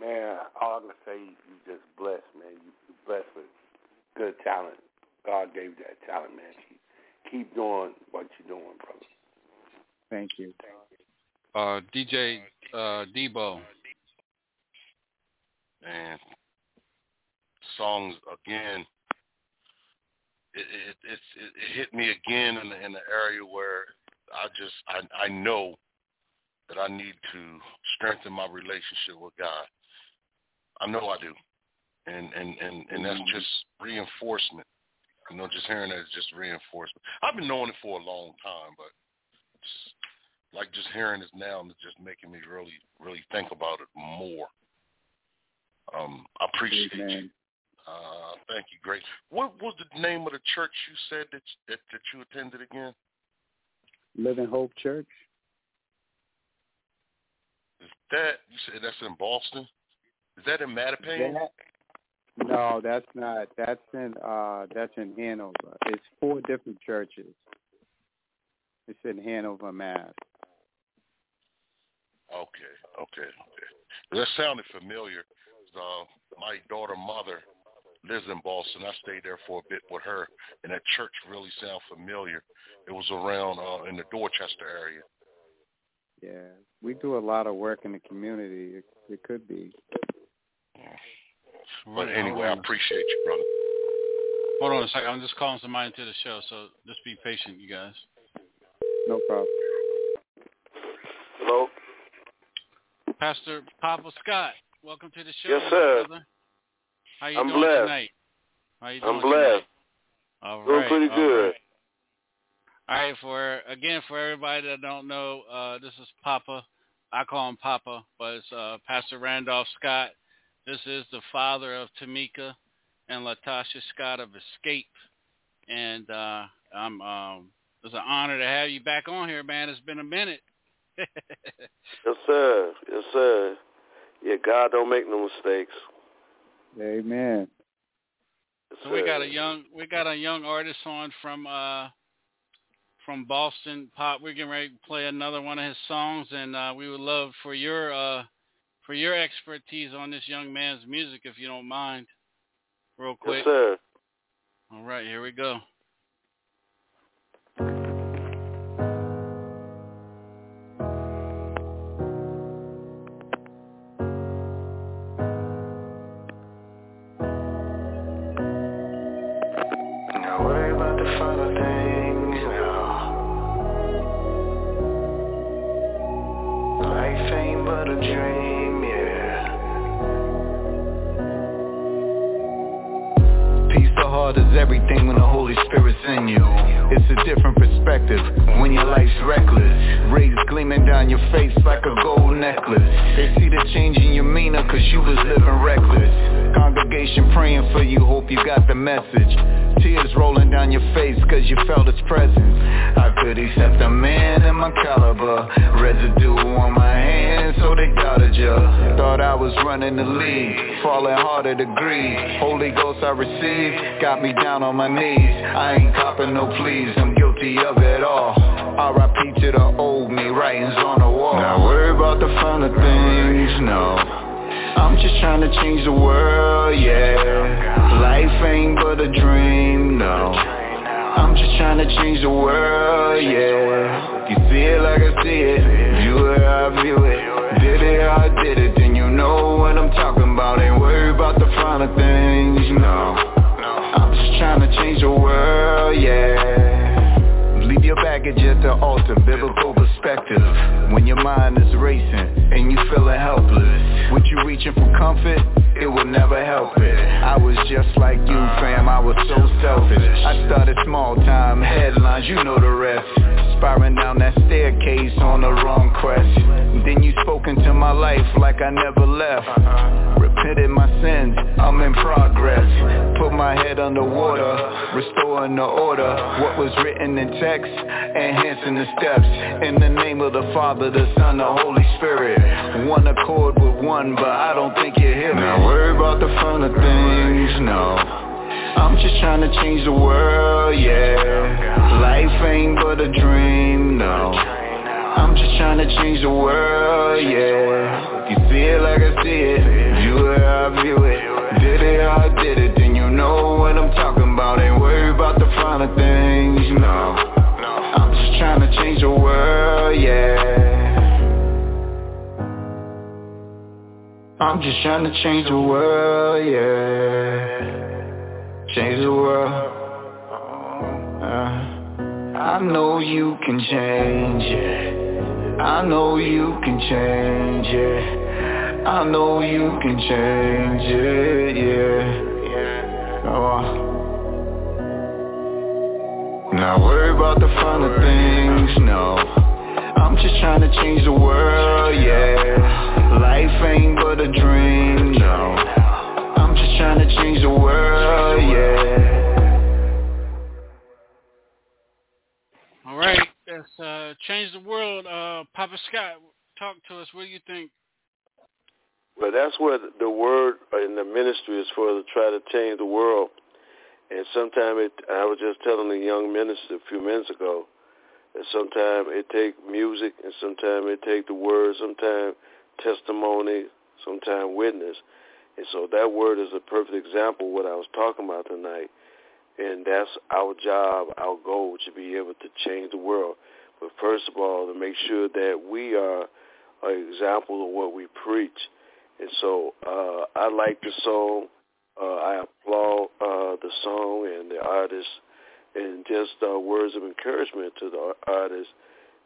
Man, all I'm gonna say, you just blessed, man. You you blessed with good talent. God gave you that talent, man. Keep, keep doing what you're doing, brother. Thank you. Uh, DJ uh, Debo. and songs again. It it it's it, it hit me again in the, in the area where I just I I know that I need to strengthen my relationship with God. I know I do, and and and and that's just reinforcement. You know, just hearing that is just reinforcement. I've been knowing it for a long time, but just, like just hearing this now is just making me really really think about it more. Um, I appreciate you. Amen. Uh, thank you, great. What was the name of the church you said that that, that you attended again? Living Hope Church. Is that you said that's in Boston? Is that in Mattapan? That, no, that's not. That's in uh that's in Hanover. It's four different churches. It's in Hanover, Mass. Okay, okay, okay. That sounded familiar. Uh, my daughter mother lives in Boston. I stayed there for a bit with her, and that church really sounded familiar. It was around uh, in the Dorchester area. Yeah, we do a lot of work in the community. It, it could be. But anyway, I appreciate you, brother. Hold on a second. I'm just calling somebody into the show, so just be patient, you guys. No problem. Hello. Pastor Papa Scott, welcome to the show. Yes, sir. Brother. How you I'm doing blessed. tonight? How you doing I'm blessed. Tonight? All Doing right, pretty all good. right. All right, for again for everybody that don't know, uh, this is Papa. I call him Papa, but it's uh, Pastor Randolph Scott. This is the father of Tamika and LaTocha Scott of Xscape, and uh, I'm um, it's an honor to have you back on here, man. It's been a minute. Yes, sir. Yes, sir. Yeah, God don't make no mistakes. Amen. Yes, So we got a young we got a young artist on from uh from Boston Pop. We're getting ready to play another one of his songs and uh we would love for your uh for your expertise on this young man's music if you don't mind. Real quick. Yes, sir. All right, here we go. Message. Tears rolling down your face cause you felt its presence. I could accept a man in my caliber. Residue on my hands, so they doubted ya. Thought I was running the league, falling harder to greed. Holy Ghost I received, got me down on my knees. I ain't copping no pleas, I'm guilty of it all. R.I.P. to the old me, writings on the wall. Not worry about the finer things, no. I'm just trying to change the world, yeah. Life ain't but a dream, no. I'm just trying to change the world, yeah. You see it like I see it, view it how I view it. Did it how I did it, then you know what I'm talking about. Ain't worried about the finer things, no. I'm just trying to change the world, yeah. Leave your baggage at the altar, biblical perspective. When your mind is racing and you feeling helpless, what you reaching for comfort? it will never help it I was just like you fam, I was so selfish I started small time, headlines, you know the rest Spiraling down that staircase on the wrong crest Then you spoke into my life like I never left Repented my sins, I'm in progress. Put my head underwater, restoring the order. What was written in text, enhancing the steps. In the name of the Father, the Son, the Holy Spirit. One accord with one, but I don't think you hear me Not worry about the finer things, no. I'm just trying to change the world, yeah. Life ain't but a dream, no. I'm just trying to change the world, yeah. You see it like I see it, how I view it Did it how I did it, then you know what I'm talking about. Ain't worried about the finer things, no. I'm just trying to change the world, yeah. I'm just trying to change the world, yeah. Change the world. Uh, I know you can change it. I know you can change it I know you can change it, yeah on Not worry about the finer things, no I'm just trying to change the world, yeah Life ain't but a dream, no I'm just trying to change the world, yeah All right, that's uh, Change the World. Uh, Papa Scott, talk to us. What do you think? Well, that's what the word in the ministry is for, to try to change the world. And sometimes I was just telling a young minister a few minutes ago, that sometimes it take music and sometimes it take the word, sometimes testimony, sometimes witness. And so that word is a perfect example of what I was talking about tonight. And that's our job, our goal to be able to change the world. But first of all, to make sure that we are an example of what we preach. And so uh, I like the song. Uh, I applaud uh, the song and the artist and just uh, words of encouragement to the artist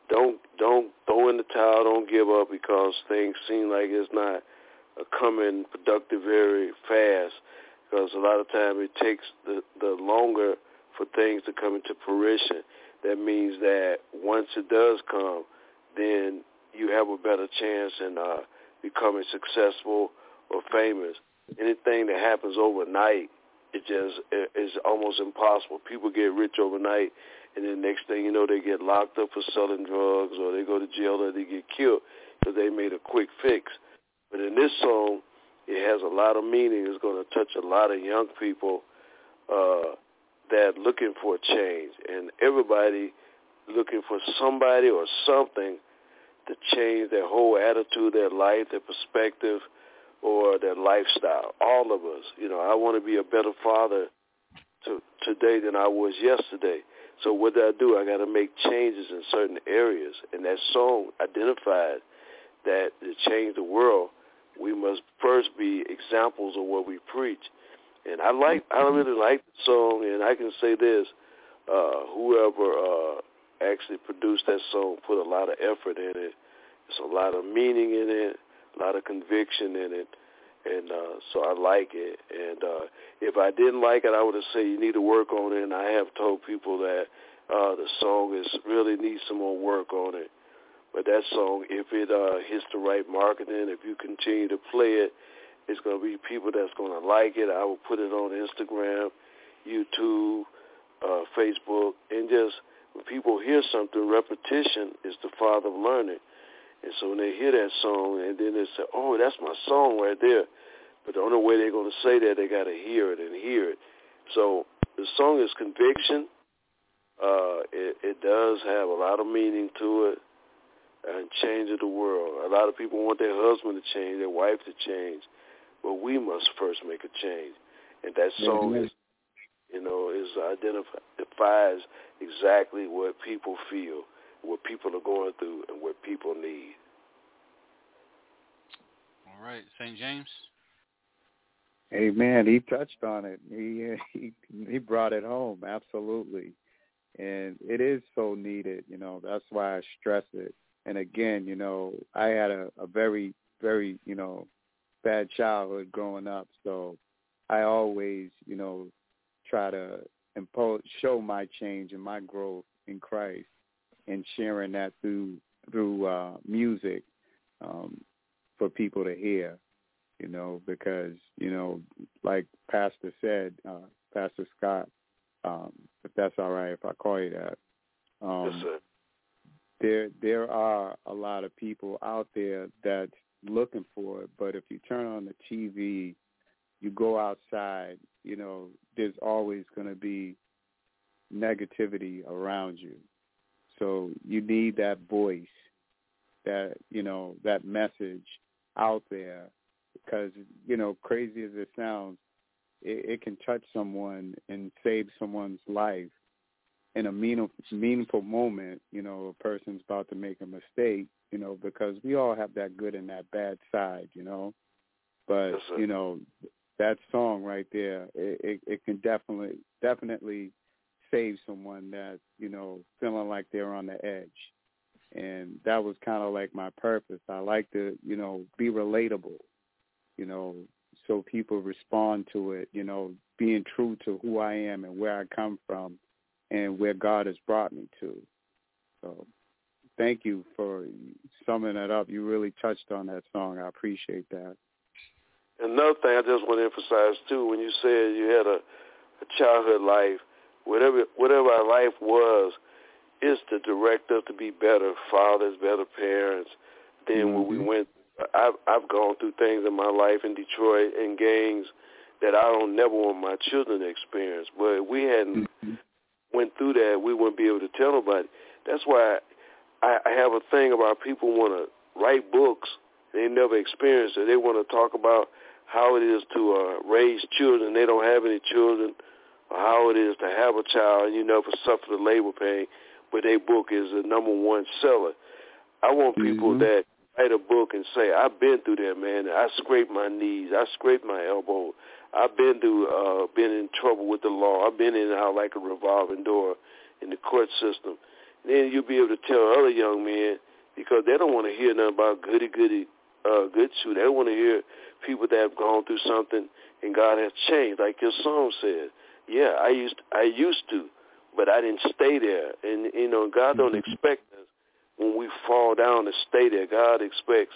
don't don't throw in the towel, don't give up because things seem like it's not uh, coming productive very fast. Because a lot of time it takes the the longer for things to come into fruition. That means that once it does come, then you have a better chance in uh, becoming successful or famous. Anything that happens overnight, it just is almost impossible. People get rich overnight and then next thing you know, they get locked up for selling drugs, or they go to jail, or they get killed because they made a quick fix. But in this song, it has a lot of meaning. It's going to touch a lot of young people uh, that looking for change, and everybody looking for somebody or something to change their whole attitude, their life, their perspective, or their lifestyle. All of us, you know, I want to be a better father to today than I was yesterday. So what do I do? I got to make changes in certain areas. And that song identified that to change the world, we must first be examples of what we preach. And I like, I really like the song, and I can say this: uh, whoever uh, actually produced that song put a lot of effort in it. It's a lot of meaning in it, a lot of conviction in it, and uh, so I like it. And uh, if I didn't like it, I would have said you need to work on it. And I have told people that uh, the song is really needs some more work on it. But that song, if it uh, hits the right marketing, if you continue to play it, it's going to be people that's going to like it. I will put it on Instagram, YouTube, uh, Facebook, and just when people hear something, repetition is the father of learning. And so when they hear that song, and then they say, "Oh, that's my song right there," but the only way they're going to say that, they got to hear it and hear it. So the song is conviction. Uh, it, it does have a lot of meaning to it and changes the world. A lot of people want their husband to change, their wife to change, but we must first make a change. And that song is, you know, is identifies exactly what people feel, what people are going through, and what people need. All right, St. James. Amen. He touched on it. He he he brought it home. Absolutely, and it is so needed. You know, that's why I stress it. And again, you know, I had a, a very very you know bad childhood growing up, so I always, you know, try to impose show my change and my growth in Christ and sharing that through through uh music um for people to hear, you know, because, you know, like Pastor said, uh Pastor Scott, um, if that's all right if I call you that. Um yes, sir. there there are a lot of people out there that's looking for it, but if you turn on the TV, you go outside, you know, there's always going to be negativity around you. So you need that voice, that you know, that message out there, because you know, crazy as it sounds, it, it can touch someone and save someone's life in a meaningful, meaningful moment. You know, a person's about to make a mistake. You know, because we all have that good and that bad side. You know, but Yes, you know, that song right there, it, it, it can definitely, definitely save someone that's you know feeling like they're on the edge. And that was kind of like my purpose. I like to you know be relatable you know so people respond to it you know being true to who i am and where i come from and where god has brought me to. So thank you for summing that up. You really touched on that song. I appreciate that Another thing I just want to emphasize too, when you said you had a, a childhood life, whatever whatever our life was, is to direct us to be better fathers, better parents than when we mm-hmm. went. I've I've gone through things in my life in Detroit and gangs that I don't never want my children to experience. But if we hadn't mm-hmm. went through that, we wouldn't be able to tell nobody. That's why I, I have a thing about people want to write books. They never experienced it. They want to talk about how it is to uh, raise children. They don't have any children, or how it is to have a child and you never suffer the labor pain. But their book is the number one seller. I want people that write a book and say, "I've been through that, man. I scraped my knees. I scraped my elbow. I've been through, uh, been in trouble with the law. I've been in and out like a revolving door in the court system." then you'll be able to tell other young men because they don't want to hear nothing about goody goody uh, good shoe. They want to hear people that have gone through something and God has changed, like your song said. Yeah, I used I used to, but I didn't stay there. And you know, God don't expect us when we fall down to stay there. God expects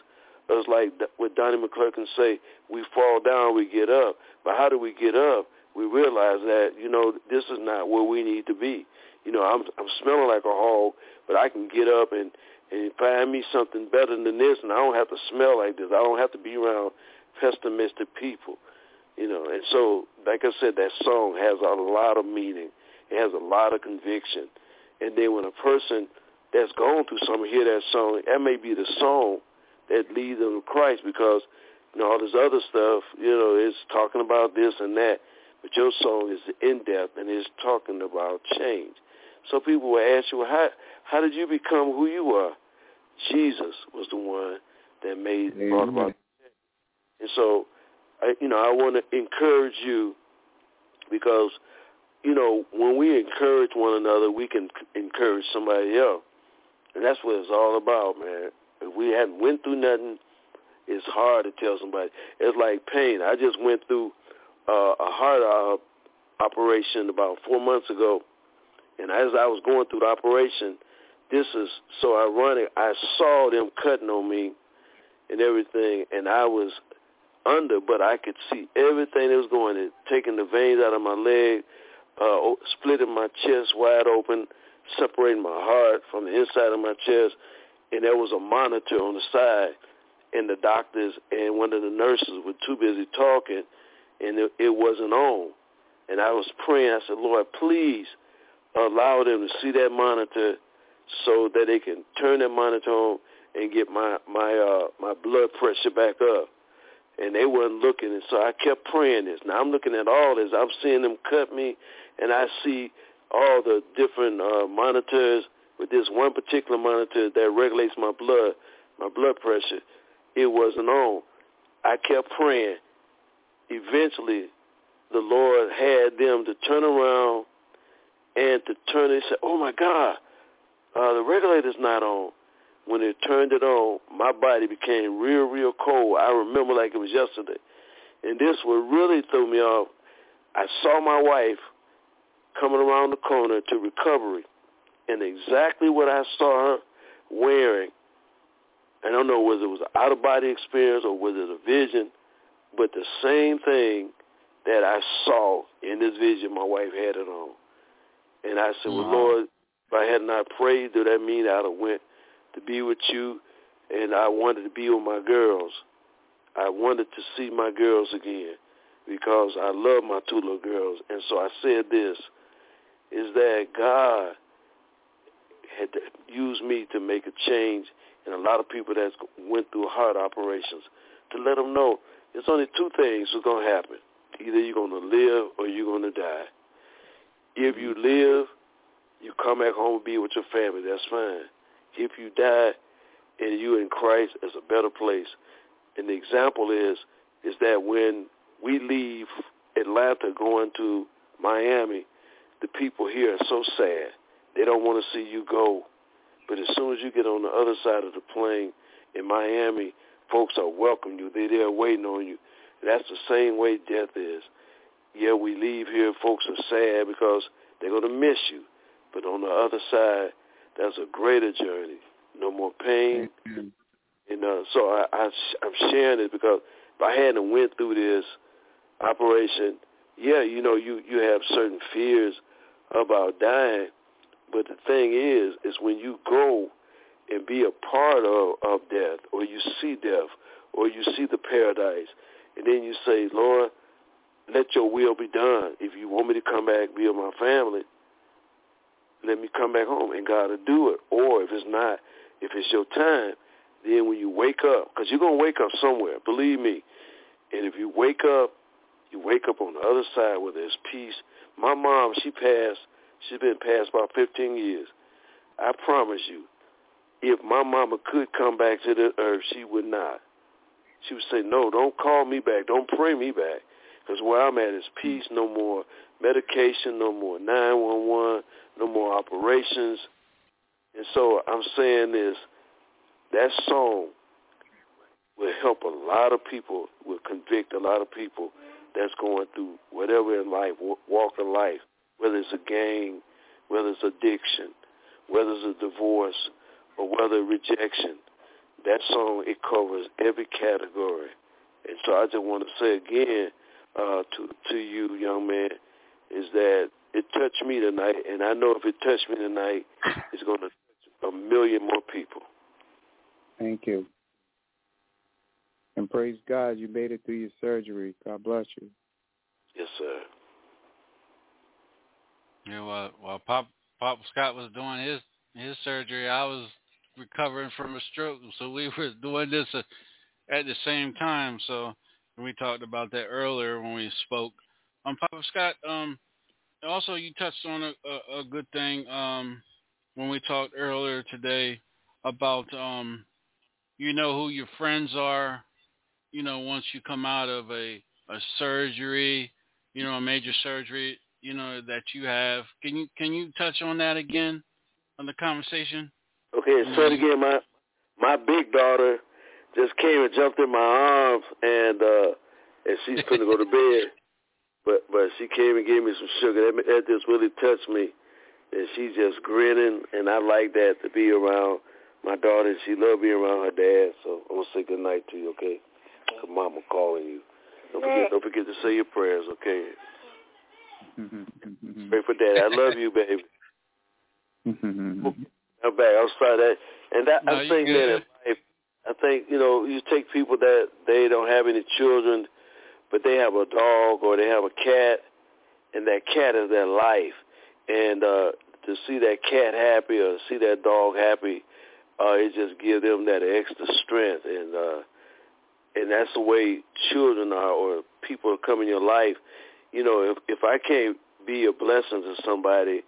us like what Donnie McClurkin say, we fall down, we get up. But how do we get up? We realize that, you know, this is not where we need to be. You know, I'm I'm smelling like a hog, but I can get up and and find me something better than this, and I don't have to smell like this. I don't have to be around pessimistic people, you know. And so, like I said, that song has a lot of meaning. It has a lot of conviction. And then when a person that's gone through something hear that song, that may be the song that leads them to Christ because, you know, all this other stuff, you know, is talking about this and that. But your song is in-depth and is talking about change. So people will ask you, well, how, how did you become who you are? Jesus was the one that made brought about. And so, I, you know, I want to encourage you because, you know, when we encourage one another, we can encourage somebody else, and that's what it's all about, man. If we hadn't went through nothing, it's hard to tell somebody. It's like pain. I just went through uh, a heart uh, operation about four months ago, and as I was going through the operation, this is so ironic. I saw them cutting on me and everything, and I was under, but I could see everything that was going. It taking the veins out of my leg, uh, splitting my chest wide open, separating my heart from the inside of my chest, and there was a monitor on the side, and the doctors and one of the nurses were too busy talking, and it, it wasn't on. And I was praying. I said, Lord, please allow them to see that monitor so that they can turn that monitor on and get my my uh my blood pressure back up. And they weren't looking, and so I kept praying this. Now I'm looking at all this. I'm seeing them cut me, and I see all the different uh, monitors with this one particular monitor that regulates my blood, my blood pressure. It wasn't on. I kept praying. Eventually, the Lord had them to turn around and to turn and say, "Oh my God, uh, the regulator's not on." when it turned it on, my body became real, real cold. I remember like it was yesterday. And this what really threw me off. I saw my wife coming around the corner to recovery, and exactly what I saw her wearing. I don't know whether it was an out of body experience or whether it was a vision, but the same thing that I saw in this vision, my wife had it on. And I said, Well, Lord, if I had not prayed, do that mean I'd have went to be with you and I wanted to be with my girls. I wanted to see my girls again because I love my two little girls. And so I said this, is that God had used me to make a change in a lot of people that went through heart operations to let them know there's only two things that's going to happen. Either you're going to live or you're going to die. If you live, you come back home and be with your family. That's fine. If you die and you in Christ, it's a better place. And the example is is that when we leave Atlanta going to Miami, the people here are so sad. They don't want to see you go. But as soon as you get on the other side of the plane in Miami, folks are welcoming you. They're there waiting on you. That's the same way death is. Yeah, we leave here, folks are sad because they're going to miss you. But on the other side, that's a greater journey. No more pain. Mm-hmm. And uh, so I, I, I'm sharing it because if I hadn't went through this operation, yeah, you know, you, you have certain fears about dying. But the thing is, is when you go and be a part of, of death or you see death or you see the paradise and then you say, Lord, let your will be done. If you want me to come back, be with my family, let me come back home and God will do it. Or if it's not, if it's your time, then when you wake up, because you're going to wake up somewhere, believe me. And if you wake up, you wake up on the other side where there's peace. My mom, she passed, she's been passed about 15 years. I promise you, if my mama could come back to the earth, she would not. She would say, no, don't call me back. Don't pray me back. Because where I'm at is peace, no more medication, no more 911, no more operations. And so I'm saying this, that song will help a lot of people, will convict a lot of people that's going through whatever in life, walk of life, whether it's a gang, whether it's addiction, whether it's a divorce, or whether rejection. That song, it covers every category. And so I just want to say again uh, to to you, young man, is that it touched me tonight, and I know if it touched me tonight, it's going to touch a million more people. Thank you. And praise God, you made it through your surgery. God bless you. Yes, sir. Yeah, while while Pop Pop Scott was doing his his surgery, I was recovering from a stroke, so we were doing this at the same time. So we talked about that earlier when we spoke. Um, Papa Scott, um, also you touched on a, a, a good thing um, when we talked earlier today about um, you know who your friends are. You know, once you come out of a a surgery, you know, a major surgery, you know that you have. Can you can you touch on that again on the conversation? Okay, so again, my my big daughter just came and jumped in my arms, and uh and she's gonna go to bed. But but she came and gave me some sugar. That, that just really touched me, and she's just grinning, and I like that to be around my daughter. She love being around her dad. So I'm gonna say good night to you, okay? Her mama calling you. Don't forget don't forget to say your prayers, okay? Mm-hmm. Pray for dad. I love you, baby. Mm-hmm. I'm back. I'm sorry that, and that No, I you think that in life, I think you know you take people that they don't have any children, but they have a dog or they have a cat, and that cat is their life, and uh to see that cat happy or see that dog happy, uh it just gives them that extra strength, and uh and that's the way children are or people come in your life. You know, if if I can't be a blessing to somebody,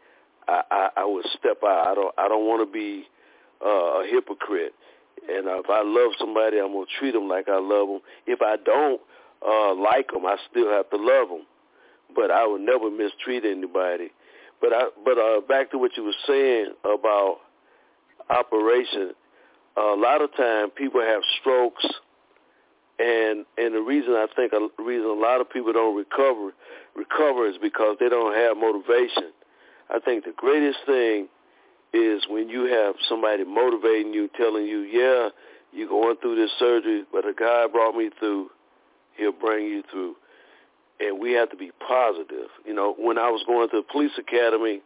I, I, I would step out. I don't I don't want to be uh, a hypocrite. And if I love somebody, I'm gonna treat them like I love them. If I don't uh, like them, I still have to love them. But I would never mistreat anybody. But I but uh, back to what you were saying about operation. a lot of time people have strokes, and and the reason I think a reason a lot of people don't recover recover is because they don't have motivation. I think the greatest thing is when you have somebody motivating you, telling you, yeah, you're going through this surgery, but a God brought me through. He'll bring you through. And we have to be positive. You know, when I was going to the police academy,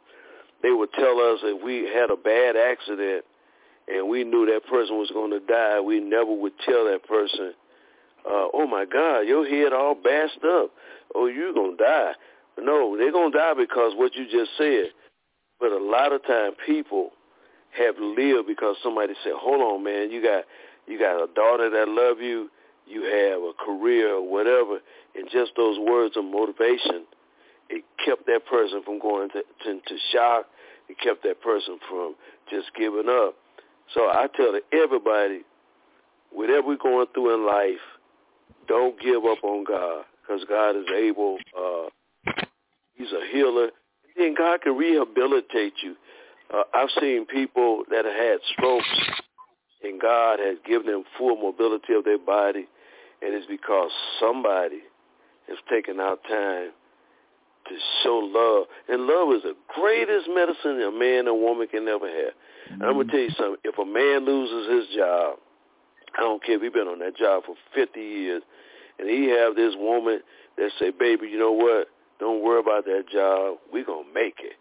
they would tell us if we had a bad accident and we knew that person was going to die, we never would tell that person, uh, oh my God, your head all bashed up. Oh, you're going to die. No, they're going to die because what you just said. But a lot of time people have lived because somebody said, hold on, man, you got you got a daughter that love you, you have a career or whatever, and just those words of motivation, it kept that person from going to, to, into shock. It kept that person from just giving up. So I tell everybody, whatever we're going through in life, don't give up on God because God is able. Uh, he's a healer. And God can rehabilitate you. Uh, I've seen people that have had strokes, and God has given them full mobility of their body, and it's because somebody has taken out time to show love. And love is the greatest medicine a man and woman can ever have. And I'm gonna mm-hmm. tell you something. If a man loses his job, I don't care if he's been on that job for 50 years, and he have this woman that say, "Baby, you know what? Don't worry about that job. We gonna make it."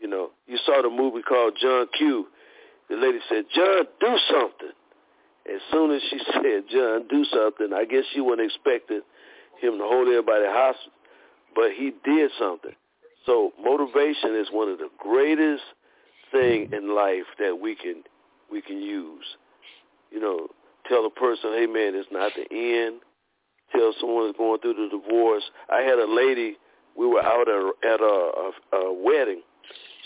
You know, you saw the movie called John Q. The lady said, "John, do something." As soon as she said, "John, do something," I guess she wasn't expecting him to hold everybody hostage, but he did something. So motivation is one of the greatest thing in life that we can we can use. You know, tell a person, hey man, it's not the end. Tell someone that's going through the divorce. I had a lady. We were out at, a, a, a wedding.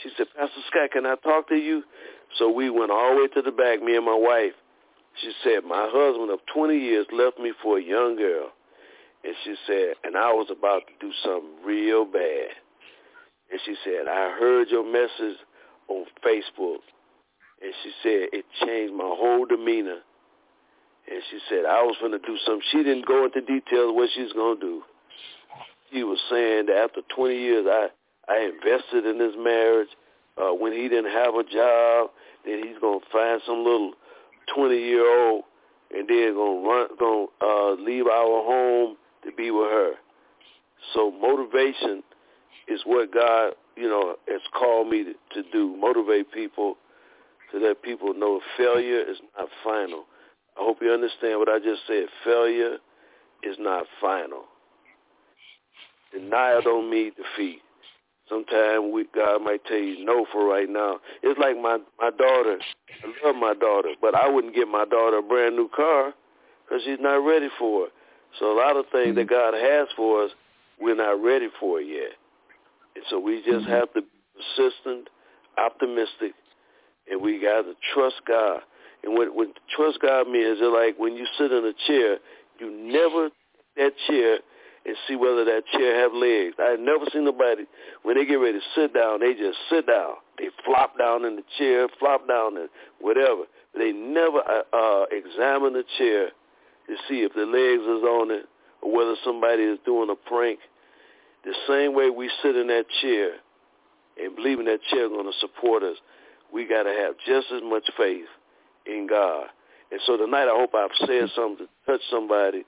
She said, Pastor Scott, can I talk to you? So we went all the way to the back, me and my wife. She said, my husband of 20 years left me for a young girl. And she said, and I was about to do something real bad. And she said, I heard your message on Facebook. And she said, it changed my whole demeanor. And she said, I was going to do something. She didn't go into details what she's going to do. She was saying that after 20 years, I, I invested in this marriage. Uh, when he didn't have a job, then he's going to find some little 20-year-old and then to run, to uh, leave our home to be with her. So motivation is what God, you know, has called me to, to do, motivate people to let people know failure is not final. I hope you understand what I just said. Failure is not final. Denial don't mean defeat. Sometimes we, God might tell you no for right now. It's like my my daughter. I love my daughter, but I wouldn't get my daughter a brand new car because she's not ready for it. So a lot of things that mm-hmm. God has for us, we're not ready for it yet. And so we just mm-hmm. have to be persistent, optimistic, and we got to trust God. And what, what trust God means is like when you sit in a chair, you never that chair and see whether that chair have legs. I've never seen nobody when they get ready to sit down, they just sit down. They flop down in the chair, flop down and whatever. They never uh, uh, examine the chair to see if the legs is on it or whether somebody is doing a prank. The same way we sit in that chair and believing that chair is going to support us, we got to have just as much faith in God. And so tonight, I hope I've said something to touch somebody.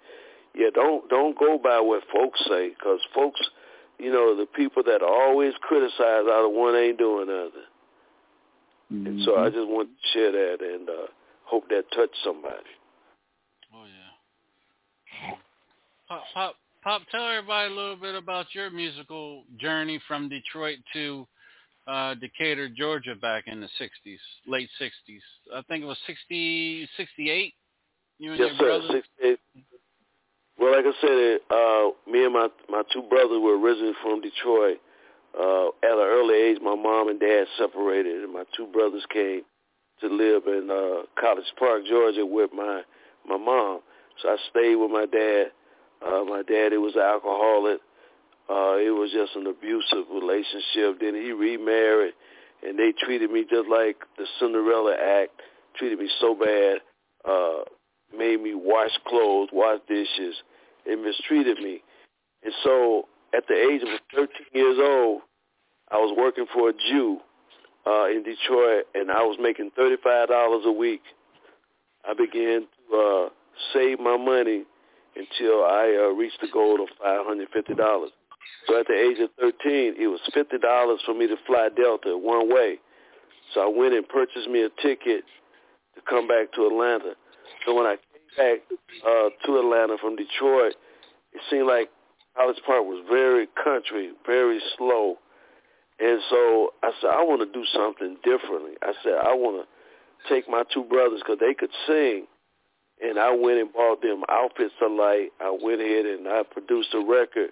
Yeah, don't don't go by what folks say, because folks, you know, the people that always criticize out of one ain't doing nothing. Mm-hmm. And so I just want to share that and uh, hope that touched somebody. Oh yeah. Pop, pop, pop. Tell everybody a little bit about your musical journey from Detroit to uh, Decatur, Georgia, back in the '60s, late '60s. I think it was 60, 68. You and yes, your sir. brother. 68. Well, like I said, uh, me and my my two brothers were originally from Detroit. Uh, at an early age, my mom and dad separated, and my two brothers came to live in uh, College Park, Georgia, with my my mom. So I stayed with my dad. Uh, my dad, he was an alcoholic. Uh, it was just an abusive relationship. Then he remarried, and they treated me just like the Cinderella act. treated me so bad, uh, made me wash clothes, wash dishes, and mistreated me. And so at the age of 13 years old, I was working for a Jew uh, in Detroit, and I was making $35 a week. I began to uh, save my money until I uh, reached the goal of $550. So at the age of 13, it was $50 for me to fly Delta one way. So I went and purchased me a ticket to come back to Atlanta. So when I back uh, to Atlanta from Detroit, it seemed like College Park was very country, very slow. And so I said, I want to do something differently. I said, I want to take my two brothers because they could sing. And I went and bought them outfits alike. I went ahead and I produced a record.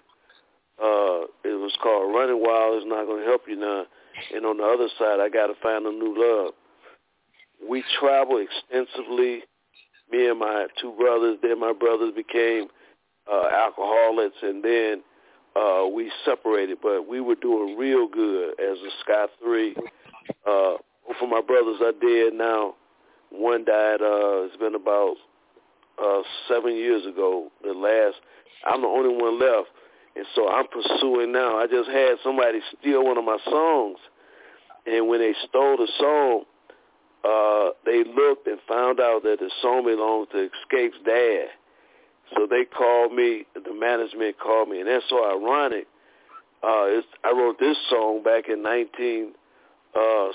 Uh, it was called Running Wild is Not Going to Help You None. And on the other side, I got to find a new love. We traveled extensively, me and my two brothers. Then my brothers became uh, alcoholics, and then uh, we separated. But we were doing real good as a Sky Three. Uh, both of my brothers are dead now. One died. Uh, it's been about uh, seven years ago. The last, I'm the only one left. And so I'm pursuing now. I just had somebody steal one of my songs. And when they stole the song, uh, they looked and found out that the song belonged to Xscape's dad. So they called me, the management called me, and that's so ironic. Uh, it's, I wrote this song back in 1972, uh,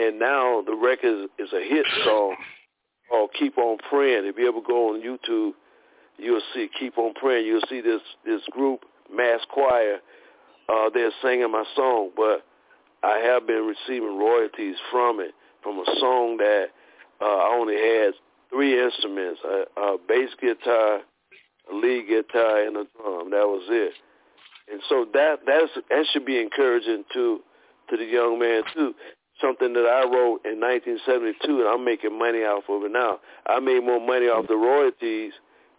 and now the record is a hit song called Keep On Praying. If you ever go on YouTube, you'll see Keep On Praying. You'll see this, this group, Mass Choir, uh, they're singing my song, but I have been receiving royalties from it, from a song that uh, I only had three instruments, a, a bass guitar, a lead guitar, and a drum. That was it. And so that that's, that should be encouraging to to the young man too. Something that I wrote in 1972, and I'm making money off of it now. I made more money off the royalties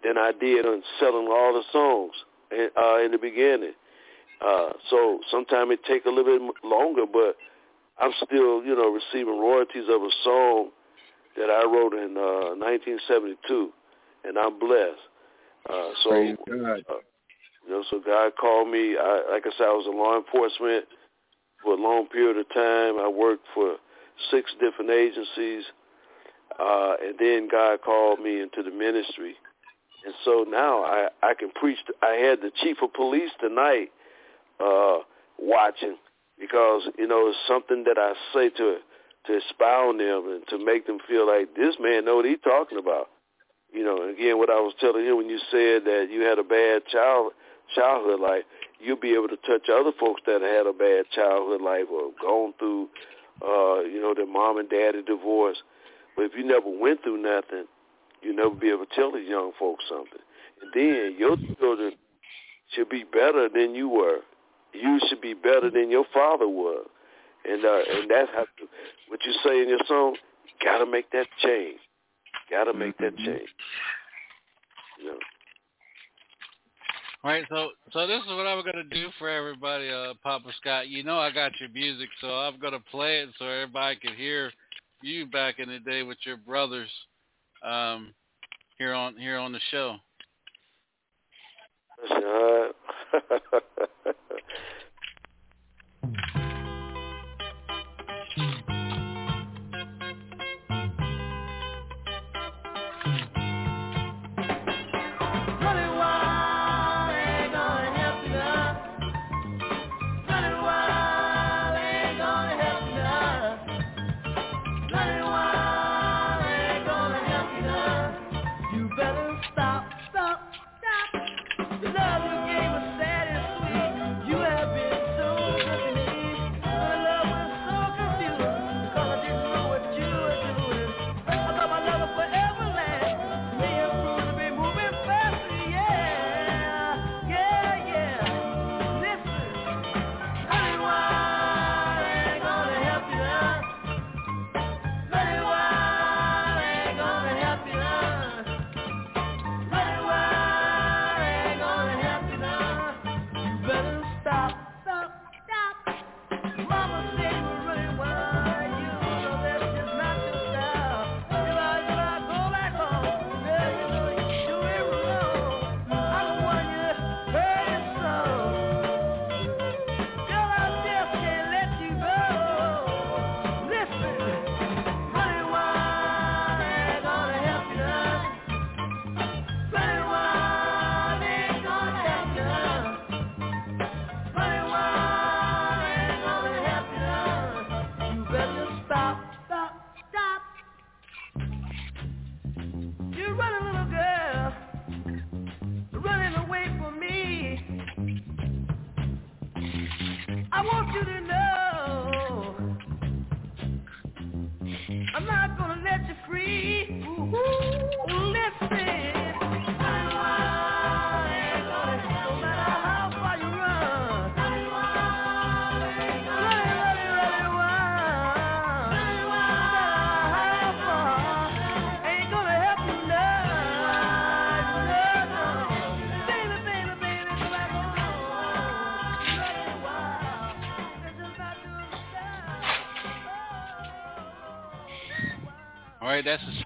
than I did on selling all the songs in, uh, in the beginning. Uh, so sometimes it take a little bit longer, but I'm still, you know, receiving royalties of a song that I wrote in uh, 1972, and I'm blessed. Uh, so, uh, you know, so God called me. I, like I said, I was in law enforcement for a long period of time. I worked for six different agencies, uh, and then God called me into the ministry. And so now I, I can preach. To, I had the chief of police tonight uh, watching because you know it's something that I say to to expound them and to make them feel like this man know what he's talking about. You know, again, what I was telling you when you said that you had a bad child childhood life, you'll be able to touch other folks that had a bad childhood life or gone through, uh, you know, their mom and daddy divorce. But if you never went through nothing, you'll never be able to tell these young folks something. And then your children should be better than you were. You should be better than your father was. And uh, and that's how to, what you say in your song. Got to make that change. Got to make that change. You know. All right, so so this is what I'm gonna do for everybody, uh, Papa Scott. You know I got your music, so I'm gonna play it so everybody can hear you back in the day with your brothers um, here on here on the show.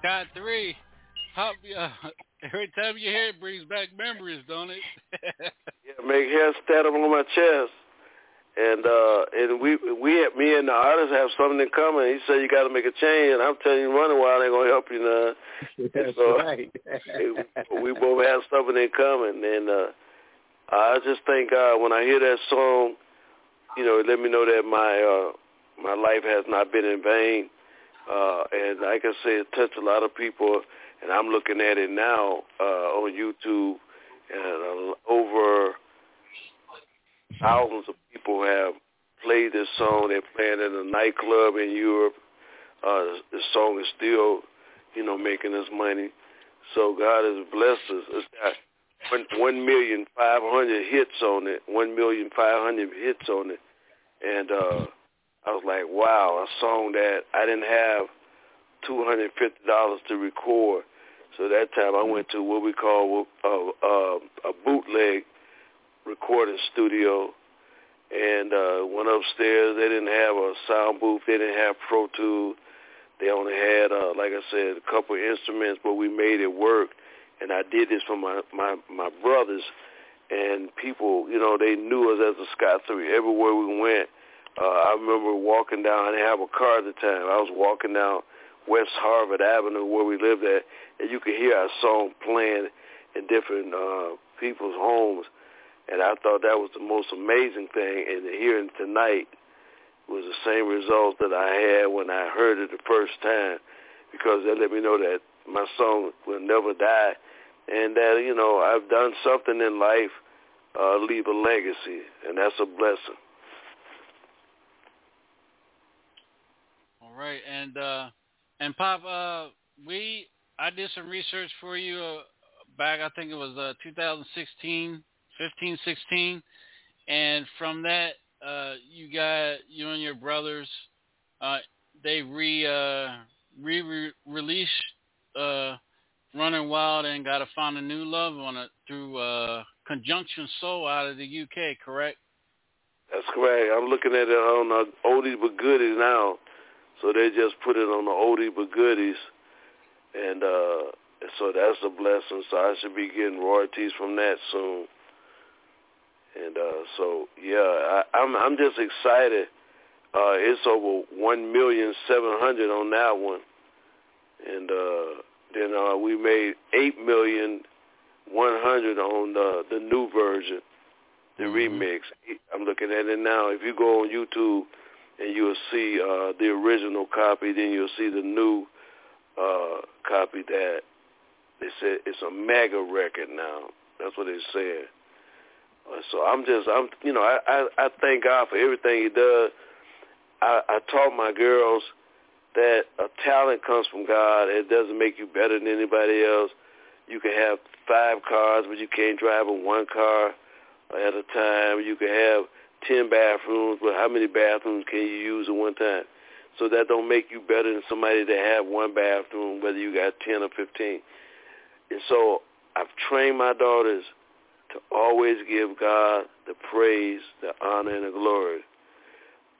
right, Scott three. How, uh, every time you hear it, brings back memories, don't it? yeah, make hair stand up on my chest. And uh and we we me and the artist have something in common. He said you got to make a change, and I'm telling you, running wild ain't gonna help you now. That's so, right. we both have something in common, and uh I just thank God when I hear that song. You know, let me know that my uh my life has not been in vain. Uh And like I said, it touched a lot of people, and I'm looking at it now uh on YouTube, and uh, over thousands of people have played this song. They're playing it in a nightclub in Europe. Uh, the song is still, you know, making us money. So God has blessed us. It's got one, one million five hundred hits on it. One million five hundred hits on it, and uh, I was like, wow, a song that I didn't have two hundred fifty dollars to record. So that time I went to what we call a, a, a bootleg recording studio and uh went upstairs. They didn't have a sound booth. They didn't have Pro Tools. They only had, uh, like I said, a couple of instruments, but we made it work. And I did this for my my my brothers, and people, you know, they knew us as a Scott Three everywhere we went. Uh, I remember walking down. I didn't have a car at the time. I was walking down West Harvard Avenue where we lived at, and you could hear our song playing in different uh, people's homes. And I thought that was the most amazing thing. And hearing tonight was the same results that I had when I heard it the first time, because they let me know that my song will never die, and that you know I've done something in life, uh, leave a legacy, and that's a blessing. All right, and uh, and Pop, uh, we I did some research for you uh, back. I think it was uh, 2016, 15, 16, and from that, uh, you got you and your brothers. Uh, they re uh, re re released uh, Running Wild and got to find a new love on it through uh, Conjunction Soul out of the UK. Correct? That's correct. I'm looking at it on the oldies but goodies now. So they just put it on the oldie but goodies, and uh, so that's a blessing. So I should be getting royalties from that soon. And uh, so yeah, I, I'm I'm just excited. Uh, it's over one million seven hundred on that one, and uh, then uh, we made eight million one hundred on the the new version, the Mm-hmm. remix. I'm looking at it now. If you go on YouTube and you'll see uh, the original copy, then you'll see the new uh, copy that they said it's a mega record now. That's what they said. Uh, So I'm just, I'm, you know, I, I, I thank God for everything He does. I, I taught my girls that a talent comes from God. It doesn't make you better than anybody else. You can have five cars, but you can't drive one car at a time. You can have ten bathrooms, but how many bathrooms can you use at one time? So that don't make you better than somebody that have one bathroom, whether you got ten or fifteen. And so I've trained my daughters to always give God the praise, the honor, and the glory.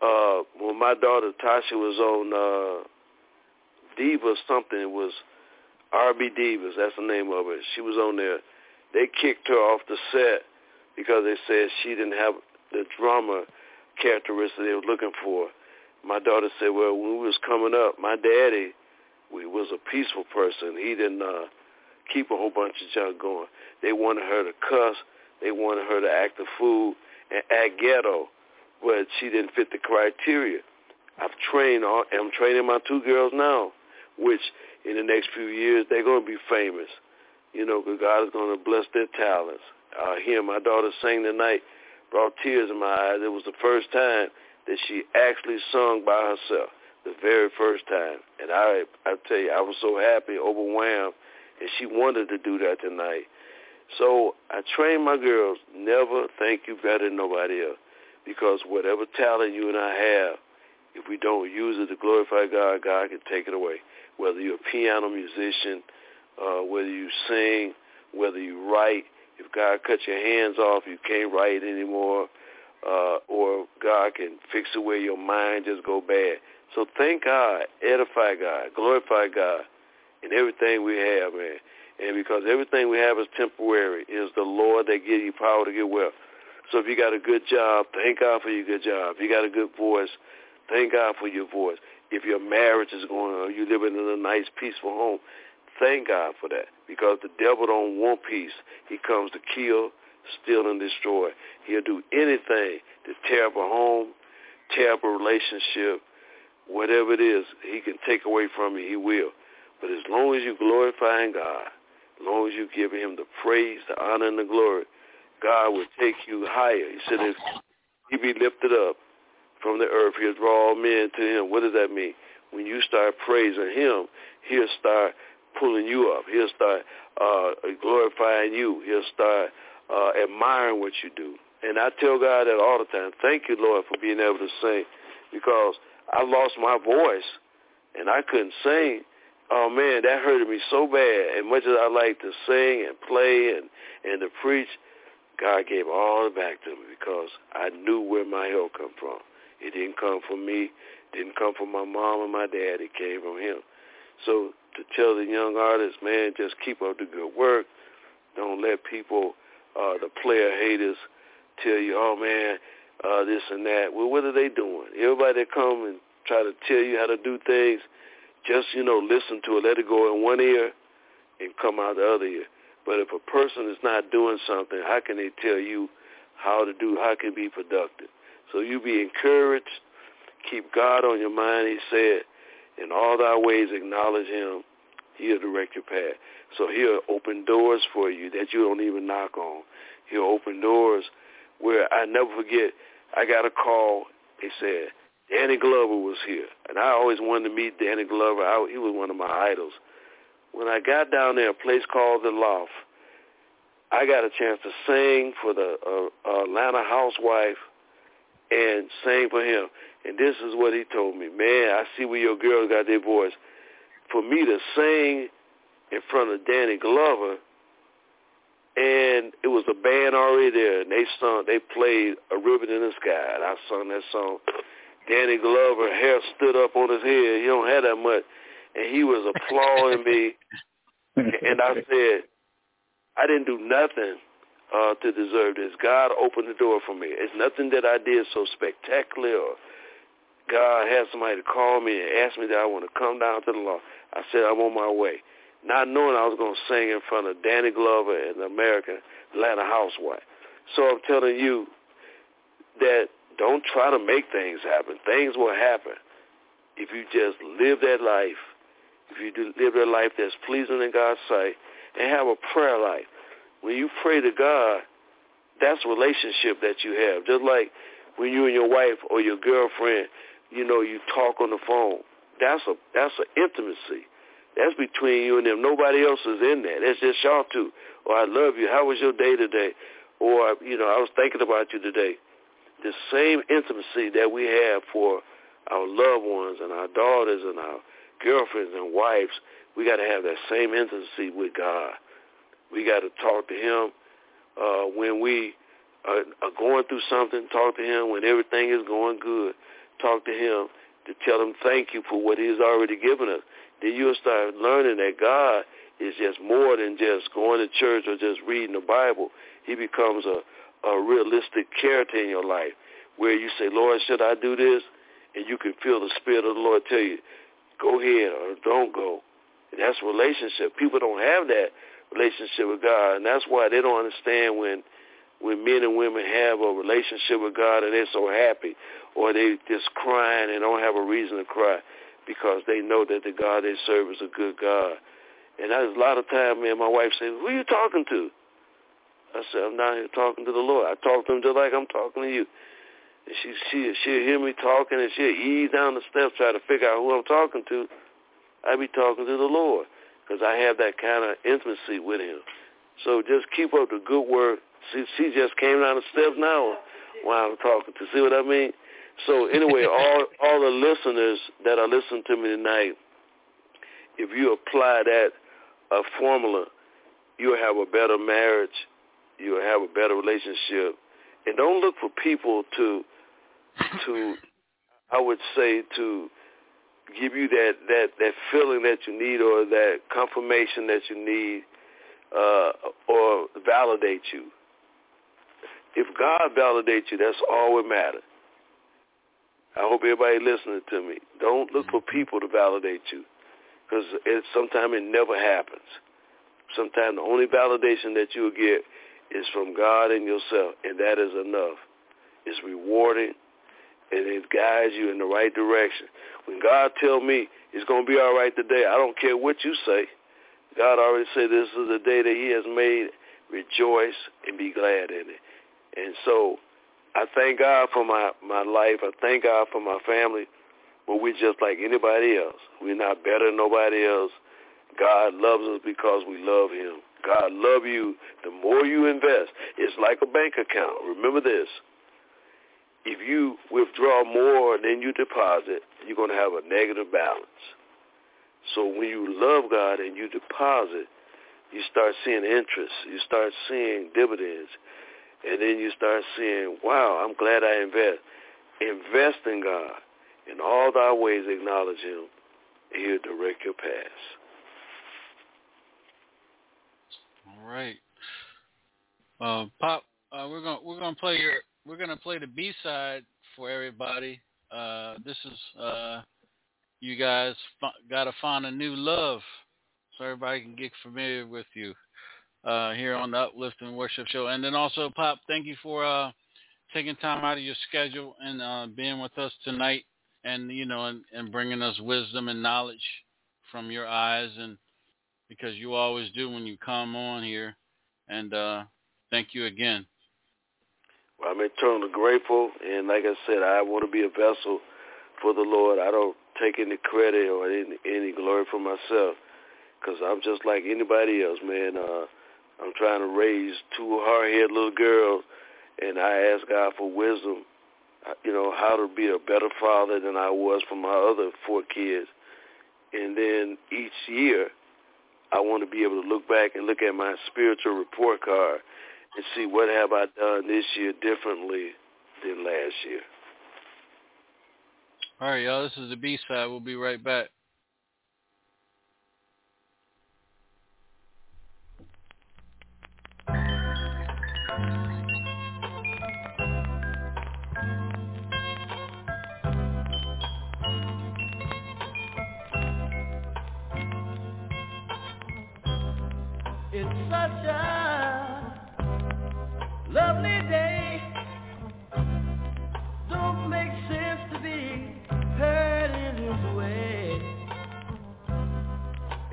Uh, when my daughter Tasha was on uh, Diva something, it was RB Divas, that's the name of it. She was on there. They kicked her off the set because they said she didn't have the drummer characteristics they were looking for. My daughter said, well, when we was coming up, my daddy we was a peaceful person. He didn't uh, keep a whole bunch of junk going. They wanted her to cuss. They wanted her to act a fool and act ghetto, but she didn't fit the criteria. I've trained, all, I'm training my two girls now, which in the next few years they're going to be famous. You know, God is going to bless their talents. Uh, hearing my daughter sing tonight brought tears in my eyes. It was the first time that she actually sung by herself, the very first time. And I, I tell you, I was so happy, overwhelmed, and she wanted to do that tonight. So I train my girls, never think you better than nobody else, because whatever talent you and I have, if we don't use it to glorify God, God can take it away. Whether you're a piano musician, uh, whether you sing, whether you write, if God cuts your hands off, you can't write anymore, uh, or God can fix it where your mind just go bad. So thank God, edify God, glorify God in everything we have, man. And because everything we have is temporary, is the Lord that gives you power to get well. So if you got a good job, thank God for your good job. If you got a good voice, thank God for your voice. If your marriage is going on, you living in a nice, peaceful home, thank God for that. Because the devil don't want peace. He comes to kill, steal, and destroy. He'll do anything to tear up a home, tear up a relationship, whatever it is, he can take away from you, he will. But as long as you glorifying God, as long as you giving him the praise, the honor, and the glory, God will take you higher. He said if he be lifted up from the earth, he'll draw all men to him. What does that mean? When you start praising him, he'll start pulling you up. He'll start uh, glorifying you. He'll start uh, admiring what you do. And I tell God that all the time. Thank you, Lord, for being able to sing because I lost my voice and I couldn't sing. Oh man, that hurted me so bad. As much as I like to sing and play and and to preach, God gave all it back to me because I knew where my help come from. It didn't come from me, didn't come from my mom and my dad. It came from Him. So to tell the young artists, man, just keep up the good work. Don't let people, uh, the player haters, tell you, oh man, uh, this and that. Well, what are they doing? Everybody that come and try to tell you how to do things, just, you know, listen to it. Let it go in one ear and come out the other ear. But if a person is not doing something, how can they tell you how to do, how can be productive? So you be encouraged. Keep God on your mind. He said, in all thy ways acknowledge him. He'll direct your path. So he'll open doors for you that you don't even knock on. He'll open doors where I never forget, I got a call. They said, Danny Glover was here. And I always wanted to meet Danny Glover. I, he was one of my idols. When I got down there, a place called The Loft, I got a chance to sing for the uh, Atlanta housewife and sing for him. And this is what he told me. Man, I see where your girls got their voice. For me to sing in front of Danny Glover, and it was a band already there, and they sung, they played A Ribbon in the Sky, and I sung that song. Danny Glover, hair stood up on his head. He don't have that much, and he was applauding me. And I said, I didn't do nothing uh, to deserve this. God opened the door for me. It's nothing that I did so spectacular. Or God had somebody to call me and ask me that I want to come down to the Loft. I said I'm on my way not knowing I was going to sing in front of Danny Glover and the American Atlanta housewife. So I'm telling you that don't try to make things happen. Things will happen if you just live that life, if you live that life that's pleasing in God's sight, and have a prayer life. When you pray to God, that's relationship that you have. Just like when you and your wife or your girlfriend, you know, you talk on the phone. That's a that's an intimacy. That's between you and them. Nobody else is in there. That's just y'all two. Or I love you. How was your day today? Or, you know, I was thinking about you today. The same intimacy that we have for our loved ones and our daughters and our girlfriends and wives, we got to have that same intimacy with God. We got to talk to him uh, when we are, are going through something. Talk to him when everything is going good. Talk to him to tell him thank you for what he's already given us then you'll start learning that God is just more than just going to church or just reading the Bible. He becomes a, a realistic character in your life where you say, Lord, should I do this? And you can feel the Spirit of the Lord tell you, go ahead or don't go. And that's relationship. People don't have that relationship with God, and that's why they don't understand when when men and women have a relationship with God and they're so happy, or they just crying and don't have a reason to cry because they know that the God they serve is a good God. And there's a lot of time, man, my wife says, who are you talking to? I said, I'm down here talking to the Lord. I talk to him just like I'm talking to you. And she, she, she'll hear me talking and she'll ease down the steps, try to figure out who I'm talking to. I be talking to the Lord because I have that kind of intimacy with him. So just keep up the good work. She, she just came down the steps now while I'm talking to. See what I mean? So anyway, all all the listeners that are listening to me tonight, if you apply that uh, formula, you'll have a better marriage, you'll have a better relationship, and don't look for people to to, I would say, to give you that that that feeling that you need or that confirmation that you need uh, or validate you. If God validates you, that's all that matters. I hope everybody listening to me. Don't look for people to validate you because sometimes it never happens. Sometimes the only validation that you'll get is from God and yourself, and that is enough. It's rewarding, and it guides you in the right direction. When God tell me it's going to be all right today, I don't care what you say. God already said this is the day that he has made. Rejoice and be glad in it. And so I thank God for my, my life. I thank God for my family. But we're just like anybody else. We're not better than nobody else. God loves us because we love him. God love you. The more you invest, it's like a bank account. Remember this. If you withdraw more than you deposit, you're going to have a negative balance. So when you love God and you deposit, you start seeing interest. You start seeing dividends. And then you start seeing, wow, I'm glad I invest. Invest in God. In all thy ways acknowledge him. He'll direct your paths. All right. Uh, Pop, uh, we're gonna we're gonna play your we're gonna play the B side for everybody. Uh, this is uh, you guys f- gotta find a new love, so everybody can get familiar with you uh, here on the Uplifting Worship Show. And then also, Pop, thank you for uh, taking time out of your schedule and uh, being with us tonight, and you know, and, and bringing us wisdom and knowledge from your eyes, and because you always do when you come on here. And uh, thank you again. Well, I'm eternally grateful, and like I said, I want to be a vessel for the Lord. I don't take any credit or any, any glory for myself, because I'm just like anybody else, man. Uh, I'm trying to raise two hard-headed little girls, and I ask God for wisdom, uh, you know, how to be a better father than I was for my other four kids. And then each year, I want to be able to look back and look at my spiritual report card and see what have I done this year differently than last year. All right, y'all. This is the B side. We'll be right back.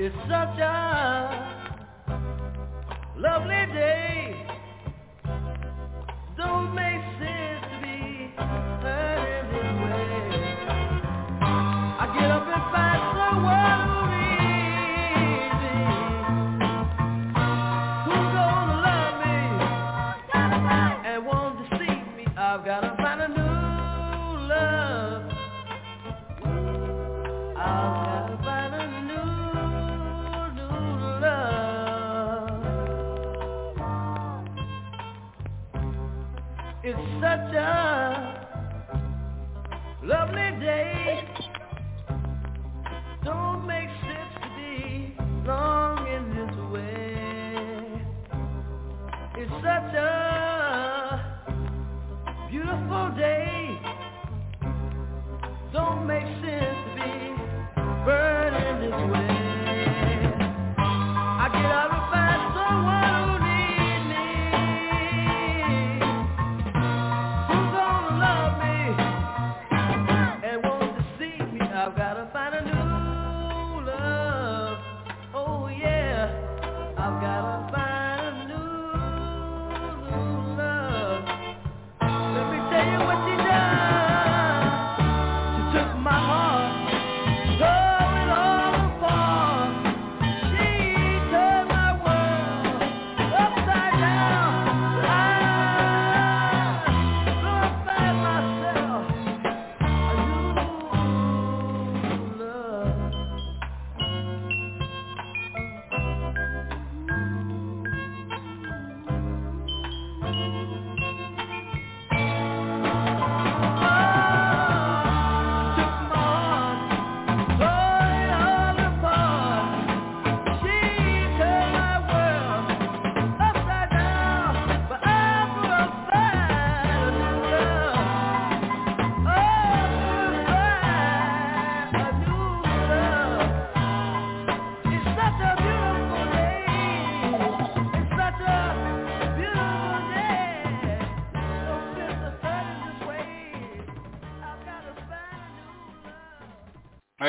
It's such a lovely day. It's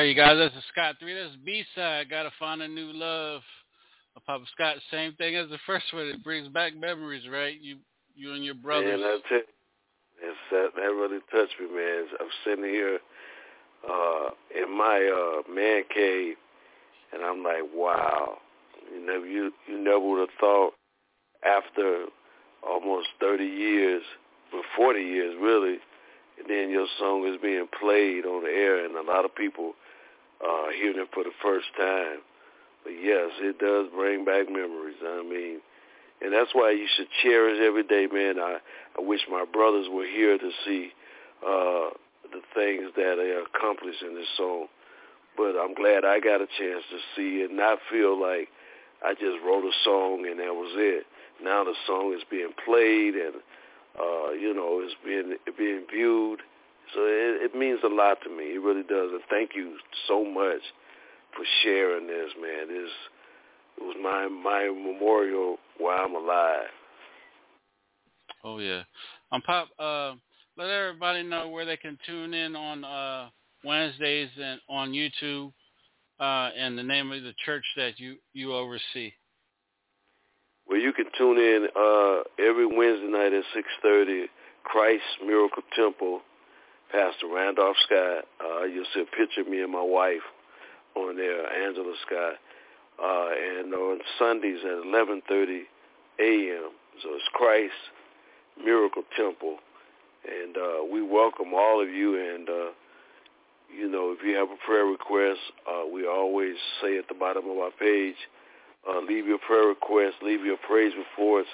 right, you guys, that's the Scott 3. That's B-side. Got to find a new love. Papa Scott, same thing as the first one. It brings back memories, right? You you and your brothers. Man, I tell you, it's, that, that really touched me, man. I'm sitting here uh, in my uh, man cave, and I'm like, wow. You know, you you never would have thought after almost 30 years, but 40 years really, and then your song is being played on the air, and a lot of people uh, hearing it for the first time. But yes, it does bring back memories. I mean, and that's why you should cherish every day, man. I I wish my brothers were here to see uh, the things that they accomplished in this song. But I'm glad I got a chance to see it, not feel like I just wrote a song and that was it. Now the song is being played and uh, you know it's being being viewed. So it, it means a lot to me. It really does. And thank you so much for sharing this, man. This it was my my memorial while I'm alive. Oh yeah. Um, Pop, uh, let everybody know where they can tune in on uh, Wednesdays and on YouTube, uh, and the name of the church that you you oversee. Well, you can tune in uh, every Wednesday night at six thirty. Christ Miracle Temple, Pastor Randolph Scott. Uh, you'll see a picture of me and my wife on there, Angela Scott. Uh, and on Sundays at 11:30 a.m. So it's Christ Miracle Temple, and uh, we welcome all of you. And uh, you know, if you have a prayer request, uh, we always say at the bottom of our page, uh, leave your prayer request, leave your praise reports,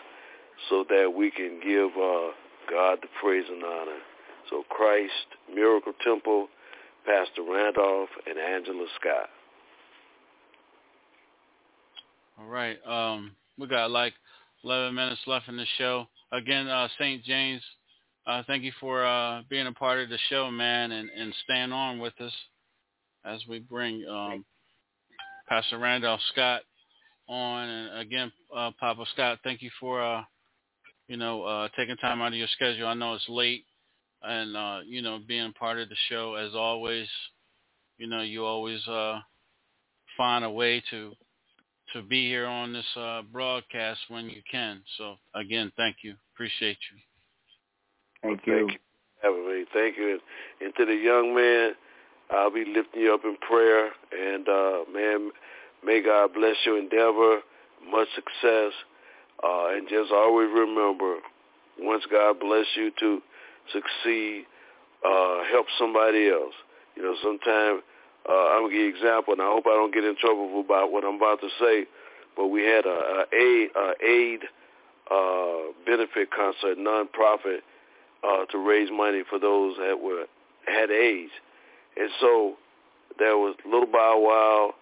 so that we can give uh, God the praise and honor. So Christ Miracle Temple, Pastor Randolph and Angela Scott. All right. Um, we got like 11 minutes left in the show. Again, uh, St. James, uh, thank you for uh, being a part of the show, man, and, and staying on with us as we bring um, Pastor Randolph Scott on. And again, uh, Papa Scott, thank you for, uh, you know, uh, taking time out of your schedule. I know it's late and, uh, you know, being part of the show as always. You know, you always uh, find a way to to be here on this uh, broadcast when you can. So again, thank you. Appreciate you. Thank you. Thank you. Having. Thank you. And, and to the young man, I'll be lifting you up in prayer. And uh, man, may God bless your endeavor. Much success. Uh, and just always remember, once God bless you to succeed, uh, help somebody else. You know, sometimes uh, I'm gonna give you an example, and I hope I don't get in trouble about what I'm about to say. But we had a, a aid, a aid uh, benefit concert, nonprofit, uh, to raise money for those that were had AIDS, and so there was Little Bow Wow,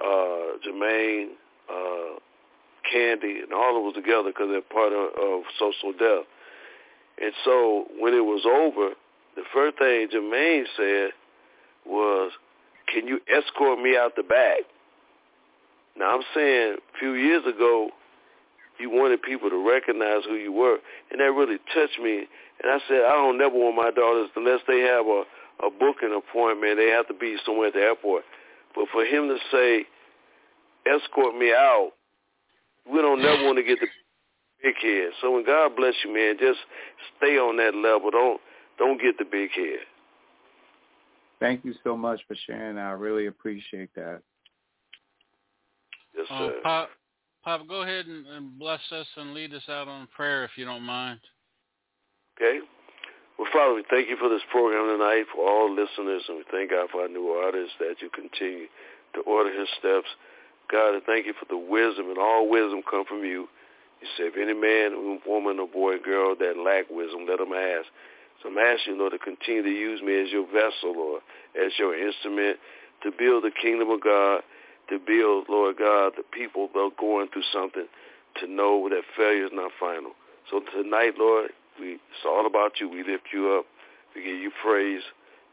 uh, Jermaine, uh, Kandi, and all of us together because they're part of, of So So Def. And so when it was over, the first thing Jermaine said was, can you escort me out the back? Now I'm saying a few years ago, you wanted people to recognize who you were, and that really touched me. And I said, I don't never want my daughters unless they have a a booking appointment, they have to be somewhere at the airport. But for him to say, escort me out, we don't never want to get the big head. So when God bless you, man, just stay on that level. Don't don't get the big head. Thank you so much for sharing. I really appreciate that. Yes, Uh, sir. Pop, Pop, go ahead and, and bless us and lead us out on prayer if you don't mind. Okay. Well, Father, we thank you for this program tonight, for all listeners, and we thank God for our new artist that you continue to order his steps. God, I thank you for the wisdom, and all wisdom come from you. You say, if any man, woman, or boy, girl that lack wisdom, let him ask. So I'm asking you, Lord, to continue to use me as your vessel, Lord, as your instrument to build the kingdom of God, to build, Lord God, the people that are going through something, to know that failure is not final. So tonight, Lord, we, it's all about you. We lift you up. We give you praise.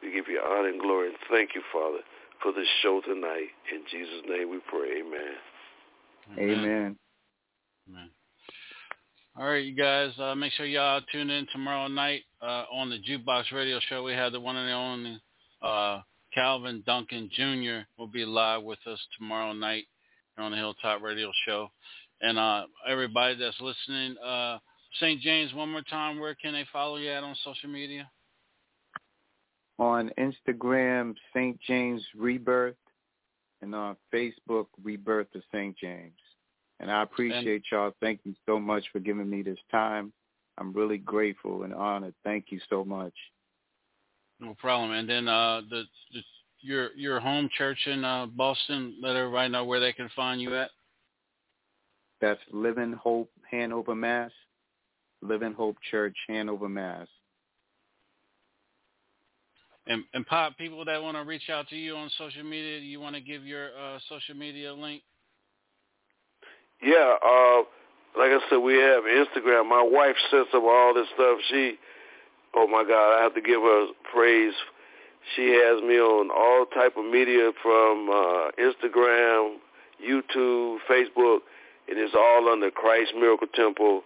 We give you honor and glory. And thank you, Father, for this show tonight. In Jesus' name we pray. Amen. Amen. Amen. All right, you guys, uh, make sure y'all tune in tomorrow night uh, on the Jukebox Radio Show. We have the one and only uh, Calvin Duncan Jr. will be live with us tomorrow night on the Hilltop Radio Show. And uh, everybody that's listening, uh, St. James, one more time, where can they follow you at on social media? On Instagram, St. James Rebirth, and on Facebook, Rebirth of St. James. And I appreciate y'all. Thank you so much for giving me this time. I'm really grateful and honored. Thank you so much. No problem. And then uh, the, the your your home church in uh, Boston. Let everybody know where they can find you at. That's Living Hope, Hanover, Mass. Living Hope Church, Hanover, Mass. And, and Pop, people that want to reach out to you on social media, do you want to give your uh, social media link? Yeah, uh, like I said, we have Instagram. My wife sets up all this stuff. She, oh my God, I have to give her praise. She has me on all type of media from uh, Instagram, YouTube, Facebook, and it's all under Christ Miracle Temple,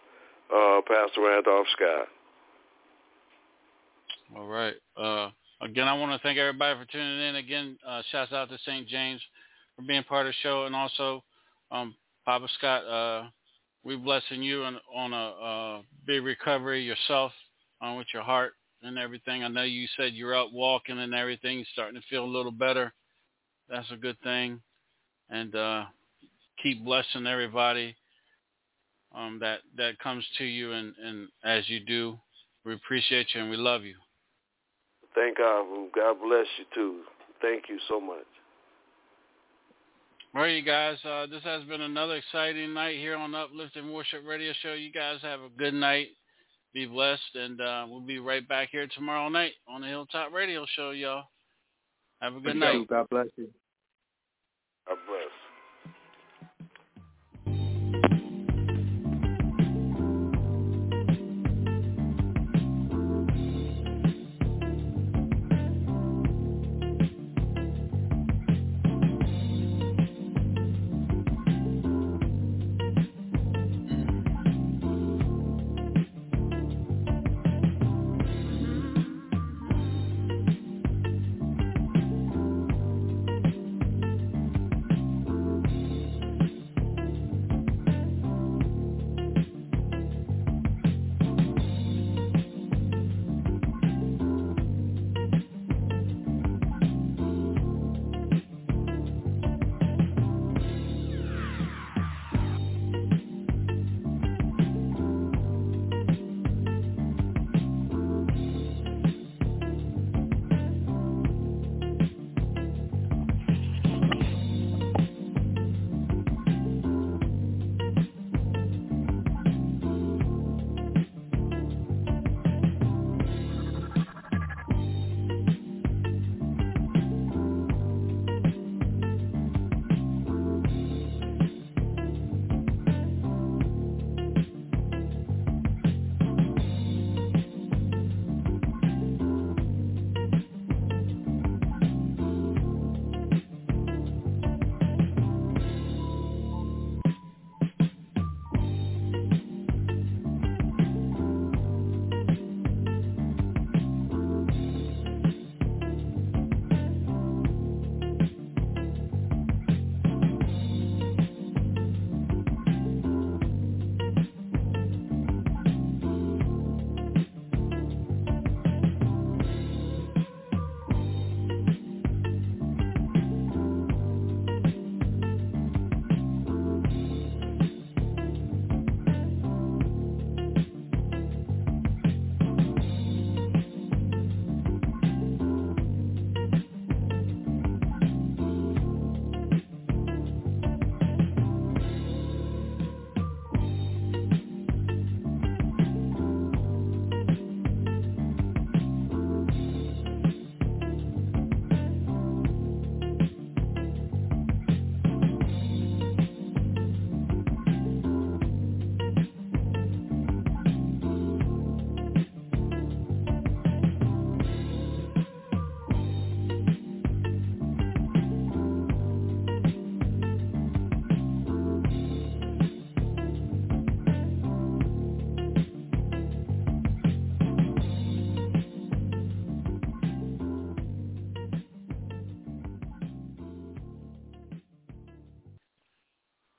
uh, Pastor Randolph Scott. All right. Uh, again, I want to thank everybody for tuning in. Again, uh, shouts out to St. James for being part of the show, and also um, Papa Scott. Uh, we're blessing you on, on a, big recovery yourself uh, with your heart and everything. I know you said you're out walking and everything, you're starting to feel a little better. That's a good thing, and uh, keep blessing everybody um, that that comes to you, and, and as you do, we appreciate you and we love you. Thank God. God bless you too. Thank you so much. All right, you guys. Uh, this has been another exciting night here on Uplifting Worship Radio Show. You guys have a good night. Be blessed, and uh, we'll be right back here tomorrow night on the Hilltop Radio Show, y'all. Have a good night. God bless you. God bless.